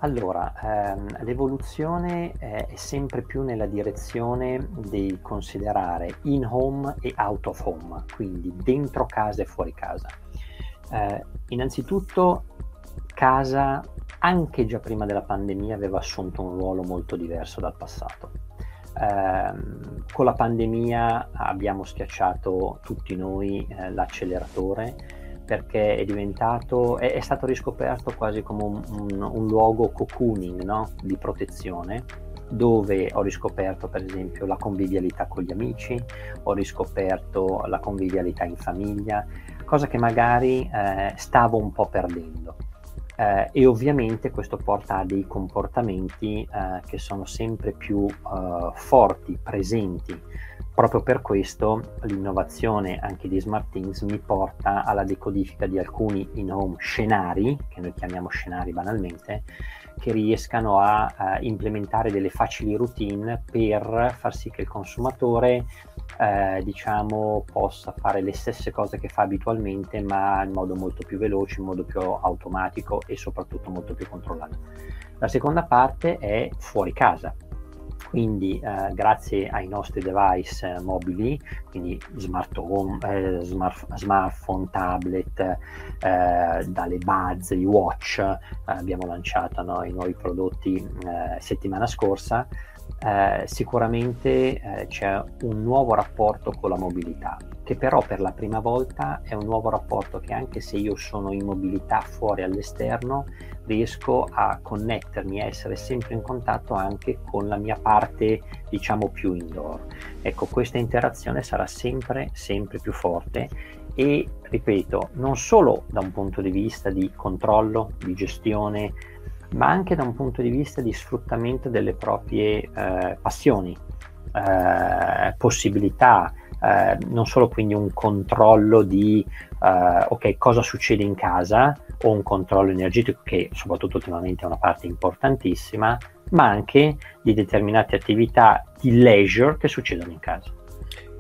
Allora, ehm, l'evoluzione è, è sempre più nella direzione di considerare in home e out of home, quindi dentro casa e fuori casa. Eh, innanzitutto, casa anche già prima della pandemia aveva assunto un ruolo molto diverso dal passato. Eh, con la pandemia abbiamo schiacciato tutti noi eh, l'acceleratore perché è diventato, è, è stato riscoperto quasi come un, un, un luogo cocooning no? di protezione dove ho riscoperto per esempio la convivialità con gli amici, ho riscoperto la convivialità in famiglia, cosa che magari eh, stavo un po' perdendo. Eh, e ovviamente questo porta a dei comportamenti eh, che sono sempre più eh, forti, presenti Proprio per questo l'innovazione anche di SmartThings mi porta alla decodifica di alcuni in-home scenari, che noi chiamiamo scenari banalmente, che riescano a, a implementare delle facili routine per far sì che il consumatore eh, diciamo possa fare le stesse cose che fa abitualmente ma in modo molto più veloce, in modo più automatico e soprattutto molto più controllato. La seconda parte è fuori casa, quindi eh, grazie ai nostri device eh, mobili, quindi smart home, eh, smart, smartphone, tablet, eh, dalle buzz, i watch, abbiamo lanciato no, i nuovi prodotti settimana scorsa, sicuramente c'è un nuovo rapporto con la mobilità che però per la prima volta è un nuovo rapporto che anche se io sono in mobilità fuori all'esterno riesco a connettermi, a essere sempre in contatto anche con la mia parte diciamo più indoor. Ecco, questa interazione sarà sempre sempre più forte e ripeto, non solo da un punto di vista di controllo, di gestione, ma anche da un punto di vista di sfruttamento delle proprie eh, passioni, eh, possibilità, eh, non solo quindi un controllo di eh, ok cosa succede in casa o un controllo energetico che soprattutto ultimamente è una parte importantissima, ma anche di determinate attività di leisure che succedono in casa.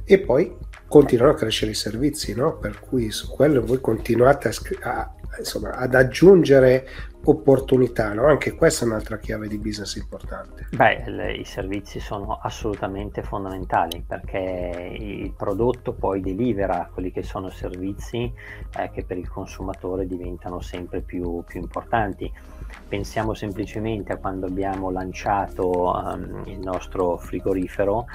E poi continuano a crescere i servizi, no? per cui su quello voi continuate a, a, insomma, ad aggiungere opportunità, no? Anche questa è un'altra chiave di business importante. Beh, le, i servizi sono assolutamente fondamentali perché il prodotto poi delivera quelli che sono servizi eh, che per il consumatore diventano sempre più, più importanti. Pensiamo semplicemente a quando abbiamo lanciato um, il nostro frigorifero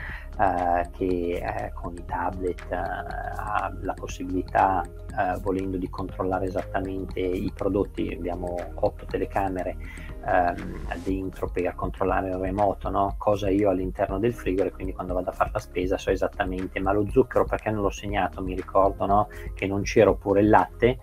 eh, che eh, con i tablet eh, ha la possibilità, eh, volendo, di controllare esattamente i prodotti. Abbiamo 8 otto telecamere ehm, dentro per controllare il remoto, no? cosa io all'interno del frigo e quindi quando vado a fare la spesa so esattamente, ma lo zucchero perché non l'ho segnato, mi ricordo no? che non c'era oppure il latte,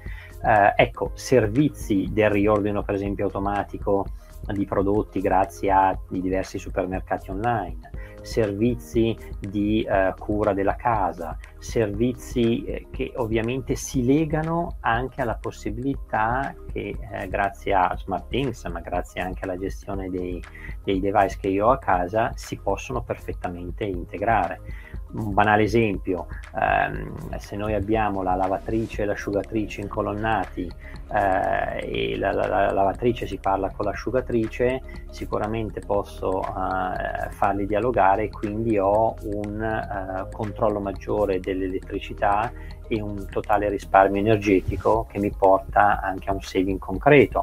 ecco, servizi del riordino per esempio automatico di prodotti grazie a diversi supermercati online, servizi di eh, cura della casa, servizi eh, che ovviamente si legano anche alla possibilità che eh, grazie a SmartThings, ma grazie anche alla gestione dei, dei device che io ho a casa, si possono perfettamente integrare un banale esempio, ehm, se noi abbiamo la lavatrice e l'asciugatrice incolonnati eh, e la, la, la, lavatrice si parla con l'asciugatrice, sicuramente posso eh, farli dialogare e quindi ho un eh, controllo maggiore dell'elettricità e un totale risparmio energetico che mi porta anche a un saving concreto.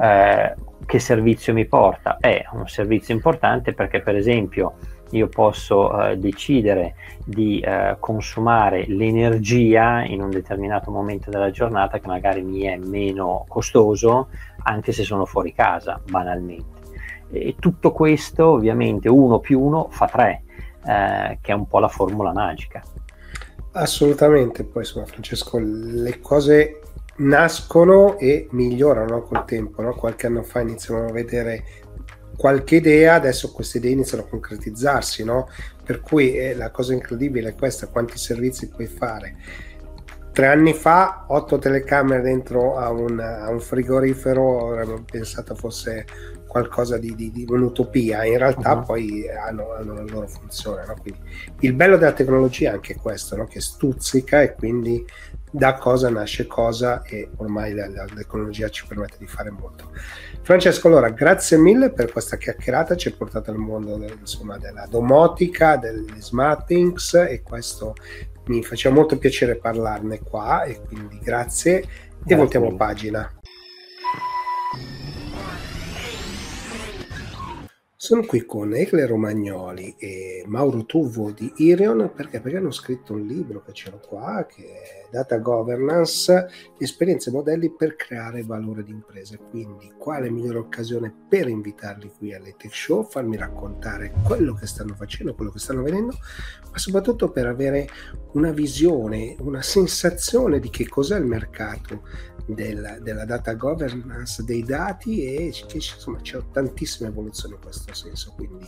Eh, che servizio mi porta? È un servizio importante perché per esempio io posso eh, decidere di eh, consumare l'energia in un determinato momento della giornata che magari mi è meno costoso anche se sono fuori casa, banalmente. E tutto questo ovviamente uno più uno fa tre, eh, che è un po' la formula magica. Assolutamente, poi insomma Francesco, le cose nascono e migliorano col tempo, no? qualche anno fa iniziamo a vedere qualche idea, adesso queste idee iniziano a concretizzarsi, no? Per cui eh, la cosa incredibile è questa, quanti servizi puoi fare. Tre anni fa, otto telecamere dentro a un, a un frigorifero, avremmo pensato fosse qualcosa di, di, di un'utopia, in realtà uh-huh. poi hanno, hanno, la loro funzione. No? Quindi, il bello della tecnologia è anche questo, no? che stuzzica e quindi da cosa nasce cosa e ormai la, la, tecnologia ci permette di fare molto. Francesco, allora grazie mille per questa chiacchierata, ci hai portato al mondo del, insomma, della domotica, degli smart things e questo mi faceva molto piacere parlarne qua e quindi grazie, grazie e voltiamo pagina. Sono qui con Egle Romagnoli e Mauro Tuvo di Irion perché, perché hanno scritto un libro che c'era qua che è Data Governance, esperienze e modelli per creare valore di imprese. Quindi quale migliore occasione per invitarli qui alle Tech Show, farmi raccontare quello che stanno facendo, quello che stanno vedendo, ma soprattutto per avere una visione, una sensazione di che cos'è il mercato della, della data governance dei dati e che, insomma c'è tantissima evoluzione in questo senso. Quindi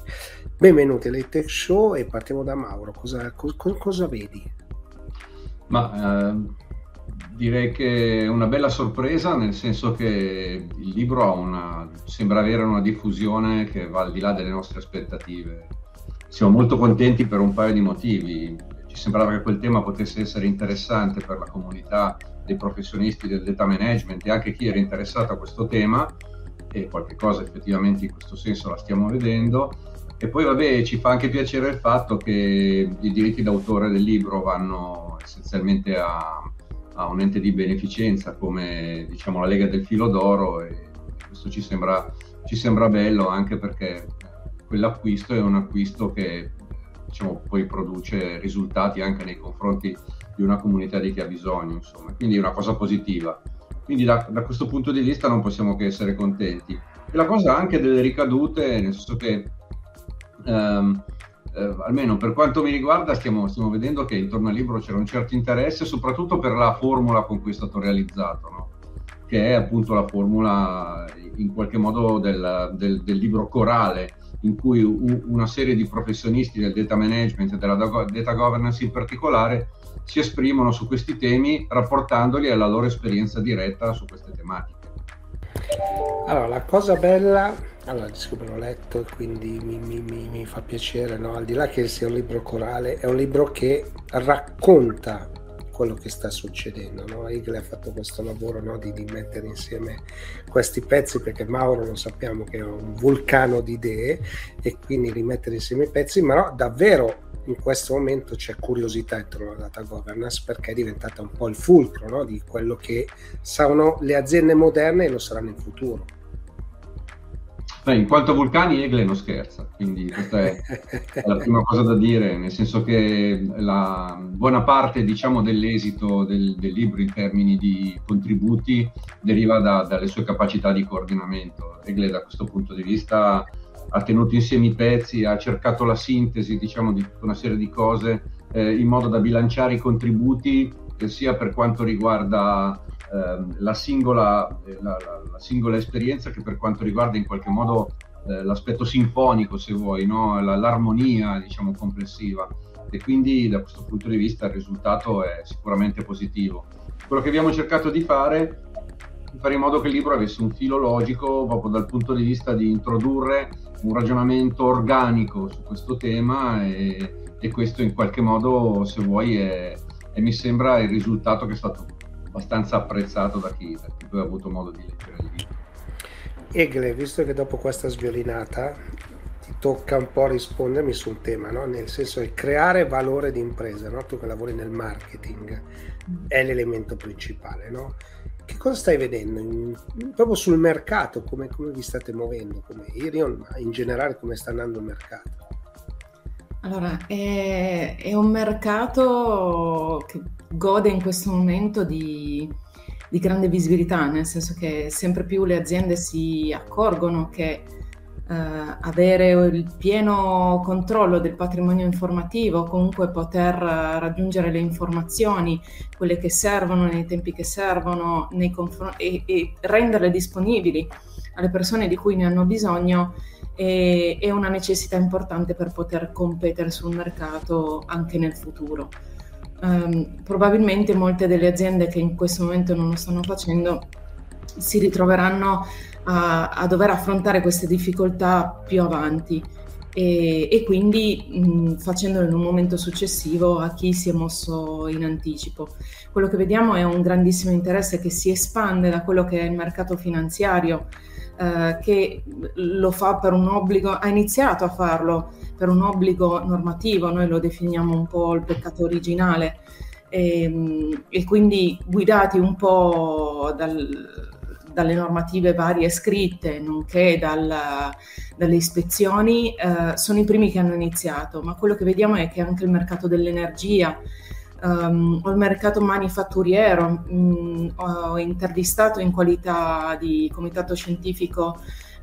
benvenuti alle Tech Show e partiamo da Mauro. Cosa, co, cosa vedi? Ma eh, direi che è una bella sorpresa, nel senso che il libro una, sembra avere una diffusione che va al di là delle nostre aspettative. Siamo molto contenti per un paio di motivi. Ci sembrava che quel tema potesse essere interessante per la comunità dei professionisti del data management e anche chi era interessato a questo tema e qualche cosa effettivamente in questo senso la stiamo vedendo. E poi vabbè ci fa anche piacere il fatto che i diritti d'autore del libro vanno essenzialmente a, a un ente di beneficenza come diciamo la Lega del Filo d'Oro e questo ci sembra, ci sembra bello anche perché quell'acquisto è un acquisto che diciamo, poi produce risultati anche nei confronti di una comunità di chi ha bisogno, insomma. Quindi è una cosa positiva. Quindi da, da, questo punto di vista non possiamo che essere contenti. E la cosa ha anche delle ricadute, nel senso che ehm, eh, almeno per quanto mi riguarda stiamo, stiamo, vedendo che intorno al libro c'era un certo interesse, soprattutto per la formula con cui è stato realizzato, no? che è appunto la formula in qualche modo del, del, del libro corale, in cui una serie di professionisti del data management e della data governance in particolare si esprimono su questi temi rapportandoli alla loro esperienza diretta su queste tematiche. Allora, la cosa bella, allora, siccome l'ho letto e quindi mi, mi, mi, mi, fa piacere, no? al di là che sia un libro corale, è un libro che racconta quello che sta succedendo. No? Eagle ha fatto questo lavoro no? di, di, mettere insieme questi pezzi perché Mauro lo sappiamo che è un vulcano di idee e quindi rimettere insieme i pezzi, ma no, davvero in questo momento c'è curiosità intorno alla data governance perché è diventata un po' il fulcro no? di quello che saranno le aziende moderne e lo saranno in futuro. Beh, in quanto vulcani, Egle non scherza, quindi questa è, la prima cosa da dire, nel senso che la buona parte diciamo, dell'esito del, del, libro in termini di contributi deriva da, dalle sue capacità di coordinamento. Egle da questo punto di vista ha tenuto insieme i pezzi, ha cercato la sintesi diciamo, di una serie di cose eh, in modo da bilanciare i contributi eh, sia per quanto riguarda Ehm, la, singola, eh, la, la, la, singola, esperienza che per quanto riguarda in qualche modo eh, l'aspetto sinfonico, se vuoi, no? l'armonia diciamo, complessiva. E quindi da questo punto di vista il risultato è sicuramente positivo. Quello che abbiamo cercato di fare è fare in modo che il libro avesse un filo logico proprio dal punto di vista di introdurre un ragionamento organico su questo tema e, e questo in qualche modo, se vuoi, è, è, mi sembra il risultato che è stato abbastanza apprezzato da chi, da chi poi ha avuto modo di leggere il libro. Egle, visto che dopo questa sviolinata ti tocca un po' rispondermi su un tema, no? nel senso di creare valore di impresa, no? tu che lavori nel marketing, è l'elemento principale. No? Che cosa stai vedendo in, proprio sul mercato, come, come, vi state muovendo, come Irion, ma in generale come sta andando il mercato? Allora, è, è un mercato che gode in questo momento di, di, grande visibilità, nel senso che sempre più le aziende si accorgono che eh, avere il pieno controllo del patrimonio informativo, comunque poter raggiungere le informazioni, quelle che servono nei tempi che servono confr- e, e renderle disponibili alle persone di cui ne hanno bisogno, è, è una necessità importante per poter competere sul mercato anche nel futuro um, probabilmente molte delle aziende che in questo momento non lo stanno facendo si ritroveranno a, a dover affrontare queste difficoltà più avanti e, e quindi mh, facendolo in un momento successivo a chi si è mosso in anticipo. Quello che vediamo è un grandissimo interesse che si espande da quello che è il mercato finanziario, eh, che lo fa per un obbligo, ha iniziato a farlo per un obbligo normativo, noi lo definiamo un po' il peccato originale, e, ehm, e quindi guidati un po' dal, dalle normative varie scritte, nonché dal, dalle ispezioni, eh, sono i primi che hanno iniziato, ma quello che vediamo è che anche il mercato dell'energia um, o il mercato manifatturiero, um, ho intervistato in qualità di comitato scientifico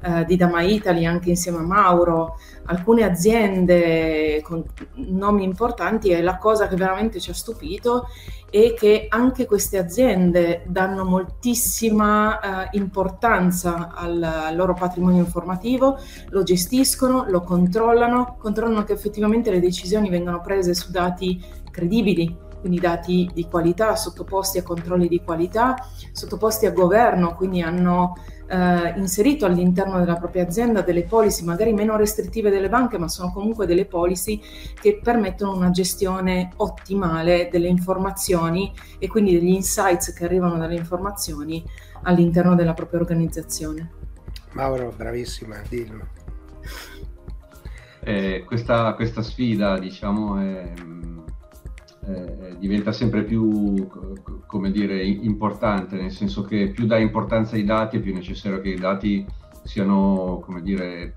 eh, di Dama Italy, anche insieme a Mauro, alcune aziende con nomi importanti e la cosa che veramente ci ha stupito è che anche queste aziende danno moltissima eh, importanza al, al, loro patrimonio informativo, lo gestiscono, lo controllano, controllano che effettivamente le decisioni vengano prese su dati credibili, quindi dati di qualità, sottoposti a controlli di qualità, sottoposti a governo, quindi hanno eh, inserito all'interno della propria azienda delle policy magari meno restrittive delle banche, ma sono comunque delle policy che permettono una gestione ottimale delle informazioni e quindi degli insights che arrivano dalle informazioni all'interno della propria organizzazione. Mauro, bravissima, dillo. Eh, questa, questa, sfida, diciamo, è, eh, diventa sempre più, come dire, importante, nel senso che più dai importanza ai dati è più necessario che i dati siano, come dire,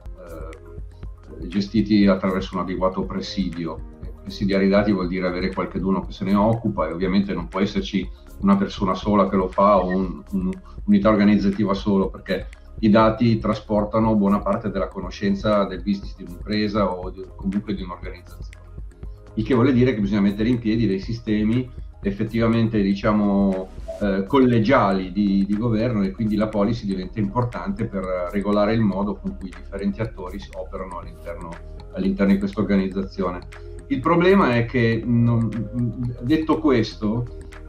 eh, gestiti attraverso un adeguato presidio. Presidiare i dati vuol dire avere qualcuno che se ne occupa e ovviamente non può esserci una persona sola che lo fa o un, un'unità organizzativa solo perché i dati trasportano buona parte della conoscenza del business di un'impresa o di, comunque di un'organizzazione il che vuole dire che bisogna mettere in piedi dei sistemi effettivamente diciamo eh, collegiali di, di, governo e quindi la policy diventa importante per regolare il modo con cui i differenti attori operano all'interno, all'interno di questa organizzazione. Il problema è che, non, detto questo,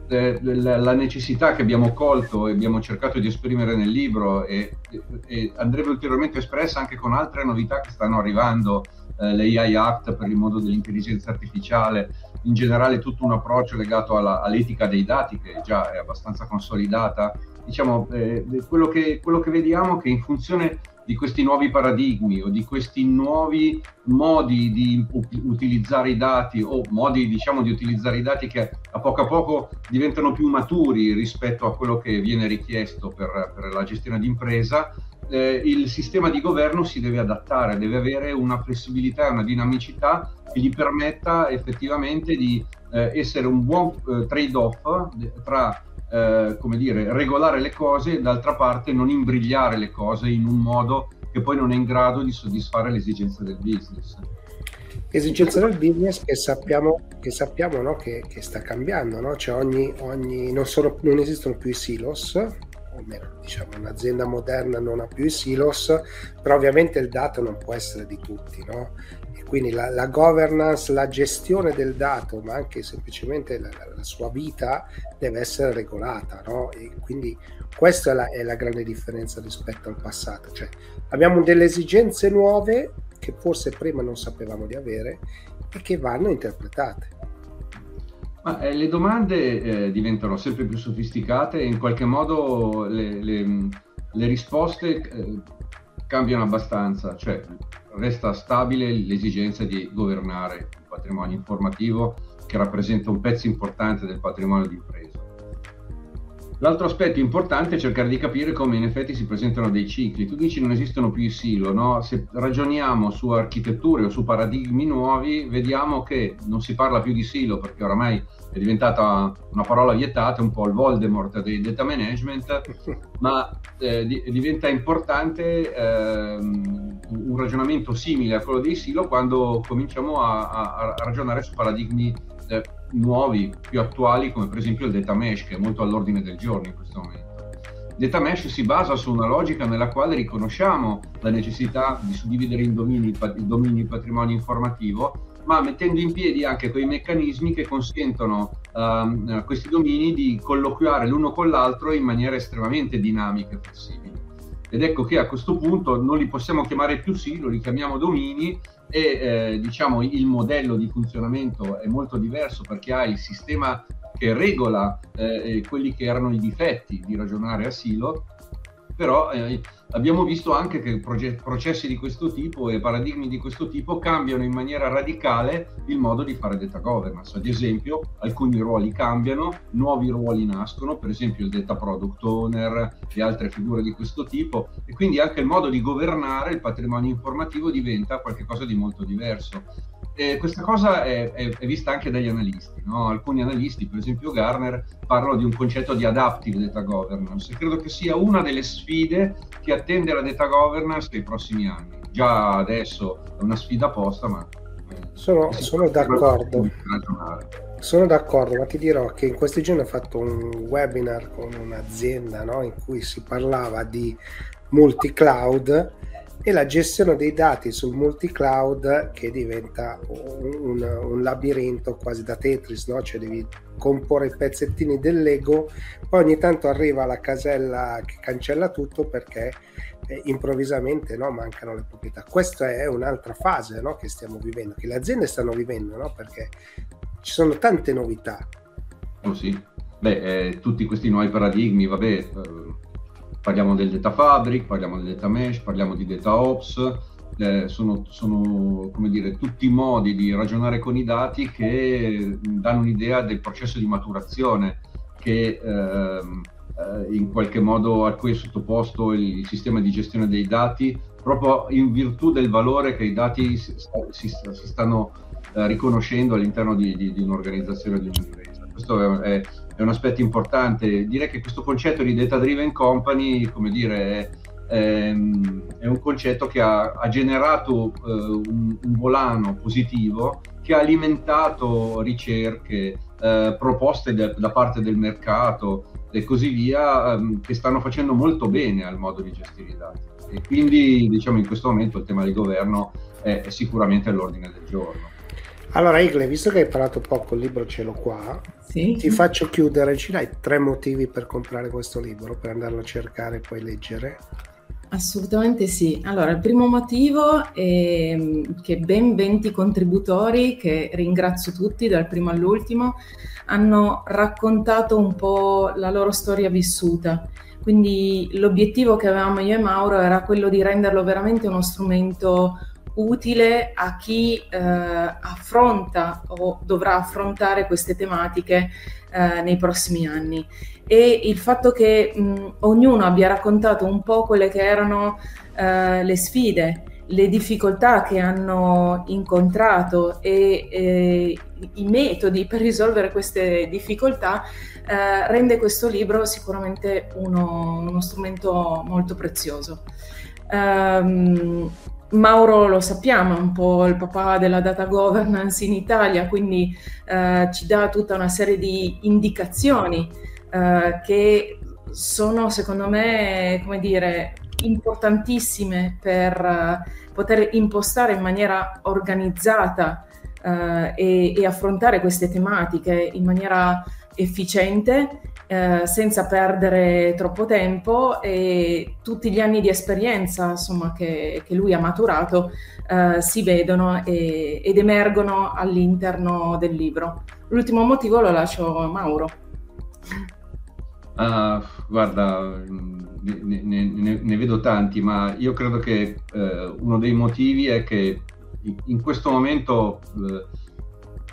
eh, la, necessità che abbiamo colto e abbiamo cercato di esprimere nel libro e, e andrebbe ulteriormente espressa anche con altre novità che stanno arrivando eh, l'AI Act per il mondo dell'intelligenza artificiale, in generale tutto un approccio legato alla, all'etica dei dati che già è abbastanza consolidata. Diciamo, eh, quello, che, quello che vediamo è che in funzione di questi nuovi paradigmi o di questi nuovi modi di utilizzare i dati o modi diciamo di utilizzare i dati che a poco a poco diventano più maturi rispetto a quello che viene richiesto per, per la gestione d'impresa eh, il sistema di governo si deve adattare, deve avere una flessibilità e una dinamicità che gli permetta effettivamente di eh, essere un buon eh, trade-off tra eh, come dire, regolare le cose e d'altra parte non imbrigliare le cose in un modo che poi non è in grado di soddisfare le esigenze del business. Esigenza del business che sappiamo, che, sappiamo no? che, che, sta cambiando, no? cioè ogni, ogni, non, sono, non esistono più i silos, o meno, diciamo, un'azienda moderna non ha più i silos, però ovviamente il dato non può essere di tutti, no? E quindi la, la, governance, la gestione del dato, ma anche semplicemente la, la sua vita deve essere regolata, no? E quindi questa è la, è la grande differenza rispetto al passato, cioè abbiamo delle esigenze nuove che forse prima non sapevamo di avere e che vanno interpretate. Ma, eh, le domande eh, diventano sempre più sofisticate e in qualche modo le, le, le risposte eh, cambiano abbastanza, cioè resta stabile l'esigenza di governare il patrimonio informativo che rappresenta un pezzo importante del patrimonio di impresa. L'altro aspetto importante è cercare di capire come in effetti si presentano dei cicli. Tu dici non esistono più i silo, no? Se ragioniamo su architetture o su paradigmi nuovi, vediamo che non si parla più di silo perché oramai è diventata una parola vietata, un po' il Voldemort del data management, ma eh, di, diventa importante eh, un ragionamento simile a quello dei silo quando cominciamo a, a, a ragionare su paradigmi eh, nuovi, più attuali, come per esempio il data mesh, che è molto all'ordine del giorno in questo momento. Il data mesh si basa su una logica nella quale riconosciamo la necessità di suddividere in domini il dominio il patrimonio informativo, ma mettendo in piedi anche quei meccanismi che consentono um, a questi domini di colloquiare l'uno con l'altro in maniera estremamente dinamica e flessibile. Ed ecco che a questo punto non li possiamo chiamare più silo, li chiamiamo domini e eh, diciamo il modello di funzionamento è molto diverso perché ha il sistema che regola eh, quelli che erano i difetti di ragionare a silo, però eh, abbiamo visto anche che processi di questo tipo e paradigmi di questo tipo cambiano in maniera radicale il modo di fare data governance. Ad esempio, alcuni ruoli cambiano, nuovi ruoli nascono, per esempio il data product owner e altre figure di questo tipo, e quindi anche il modo di governare il patrimonio informativo diventa qualcosa di molto diverso. E questa cosa è, è, è, vista anche dagli analisti. No? Alcuni analisti, per esempio Garner, parlano di un concetto di adaptive data governance e credo che sia una delle sfide che attende la data governance nei prossimi anni. Già adesso è una sfida posta, ma... Eh, sono, sono d'accordo. Sono d'accordo, ma ti dirò che in questi giorni ho fatto un webinar con un'azienda no? in cui si parlava di multi-cloud e la gestione dei dati sul multi-cloud che diventa un, un labirinto quasi da Tetris, no? cioè devi comporre i pezzettini del Lego, poi ogni tanto arriva la casella che cancella tutto perché eh, improvvisamente no, mancano le proprietà. Questa è un'altra fase no, che stiamo vivendo, che le aziende stanno vivendo, no? perché ci sono tante novità. Oh sì, beh, eh, tutti questi nuovi paradigmi, vabbè, eh, parliamo del data fabric, parliamo del data mesh, parliamo di data ops, eh, sono, sono dire, tutti modi di ragionare con i dati che danno un'idea del processo di maturazione che ehm, eh, in qualche modo a cui è sottoposto il, il, sistema di gestione dei dati proprio in virtù del valore che i dati si, si, si stanno eh, riconoscendo all'interno di, di, di un'organizzazione di un'impresa. Questo è, è, un aspetto importante. Direi che questo concetto di data driven company, come dire, è, è, è un concetto che ha, ha generato eh, un, un, volano positivo che ha alimentato ricerche, eh, proposte de, da parte del mercato e così via, ehm, che stanno facendo molto bene al modo di gestire i dati. E quindi, diciamo, in questo momento il tema del governo è, è sicuramente all'ordine del giorno. Allora, Igle, visto che hai parlato poco, il libro ce l'ho qua, sì. ti faccio chiudere. Ci dai tre motivi per comprare questo libro, per andarlo a cercare e poi leggere? Assolutamente sì. Allora, il primo motivo è che ben 20 contributori, che ringrazio tutti dal primo all'ultimo, hanno raccontato un po' la loro storia vissuta. Quindi l'obiettivo che avevamo io e Mauro era quello di renderlo veramente uno strumento utile a chi eh, affronta o dovrà affrontare queste tematiche eh, nei prossimi anni. E il fatto che mh, ognuno abbia raccontato un po' quelle che erano eh, le sfide, le difficoltà che hanno incontrato e eh, i metodi per risolvere queste difficoltà eh, rende questo libro sicuramente uno, uno strumento molto prezioso. Um, Mauro lo sappiamo, è un po' il papà della data governance in Italia, quindi uh, ci dà tutta una serie di indicazioni uh, che sono secondo me, come dire, importantissime per uh, poter impostare in maniera organizzata e, e affrontare queste tematiche in maniera efficiente eh, senza perdere troppo tempo e tutti gli anni di esperienza insomma, che, che lui ha maturato eh, si vedono e, ed emergono all'interno del libro. L'ultimo motivo lo lascio a Mauro. Uh, guarda, ne, ne, ne, vedo tanti, ma io credo che eh, uno dei motivi è che in questo momento eh,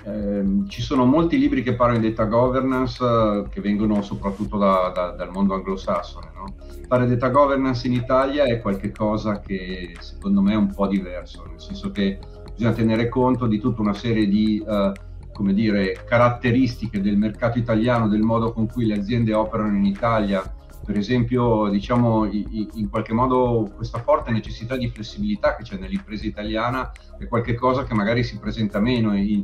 eh, ci sono molti libri che parlano di data governance eh, che vengono soprattutto da, da, dal mondo anglosassone. No? Fare data governance in Italia è qualcosa che secondo me è un po' diverso, nel senso che bisogna tenere conto di tutta una serie di eh, come dire, caratteristiche del mercato italiano, del modo con cui le aziende operano in Italia, per esempio, diciamo, in qualche modo questa forte necessità di flessibilità che c'è nell'impresa italiana è qualcosa che magari si presenta meno in,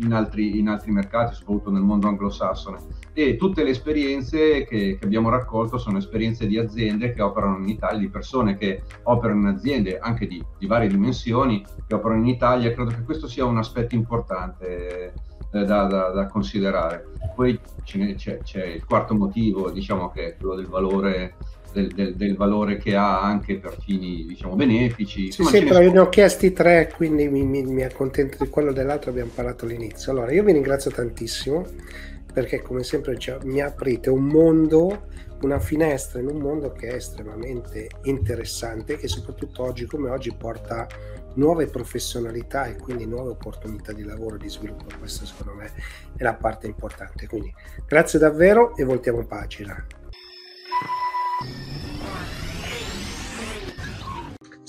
in, altri, in, altri, mercati, soprattutto nel mondo anglosassone. E tutte le esperienze che, che, abbiamo raccolto sono esperienze di aziende che operano in Italia, di persone che operano in aziende anche di, di varie dimensioni, che operano in Italia. Credo che questo sia un aspetto importante eh, da, da, da, considerare. Poi c'è, c'è, il quarto motivo, diciamo che è quello del valore, del, del, del valore che ha anche per fini diciamo, benefici. Sì, sì però io ne ho chiesti tre, quindi mi, mi, mi accontento di quello dell'altro, abbiamo parlato all'inizio. Allora, io vi ringrazio tantissimo perché come sempre cioè, mi aprite un mondo, una finestra in un mondo che è estremamente interessante e soprattutto oggi come oggi porta nuove professionalità e quindi nuove opportunità di lavoro e di sviluppo. Questa secondo me è la parte importante. Quindi grazie davvero e voltiamo pagina.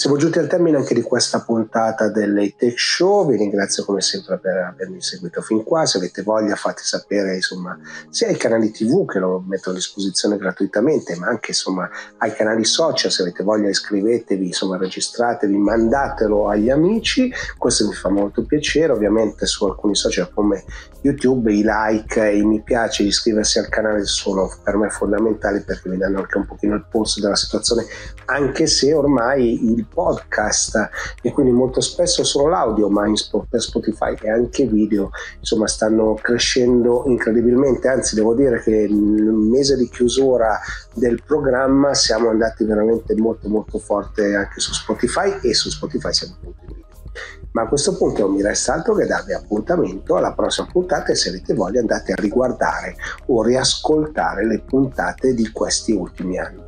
Siamo giunti al termine anche di questa puntata dell'Atech Show, vi ringrazio come sempre per avermi seguito fin qua, se avete voglia fate sapere insomma sia ai canali tv che lo metto a disposizione gratuitamente, ma anche insomma ai canali social, se avete voglia iscrivetevi, insomma registratevi, mandatelo agli amici, questo mi fa molto piacere, ovviamente su alcuni social come YouTube i like, i mi piace, iscriversi al canale sono per me fondamentali perché mi danno anche un pochino il polso della situazione, anche se ormai il podcast e quindi molto spesso solo l'audio, ma in, per Spotify e anche video, insomma, stanno crescendo incredibilmente. Anzi, devo dire che nel mese di chiusura del programma siamo andati veramente molto molto forte anche su Spotify e su Spotify siamo appunto in. Ma a questo punto non mi resta altro che darvi appuntamento alla prossima puntata e se avete voglia andate a riguardare o riascoltare le puntate di questi ultimi anni.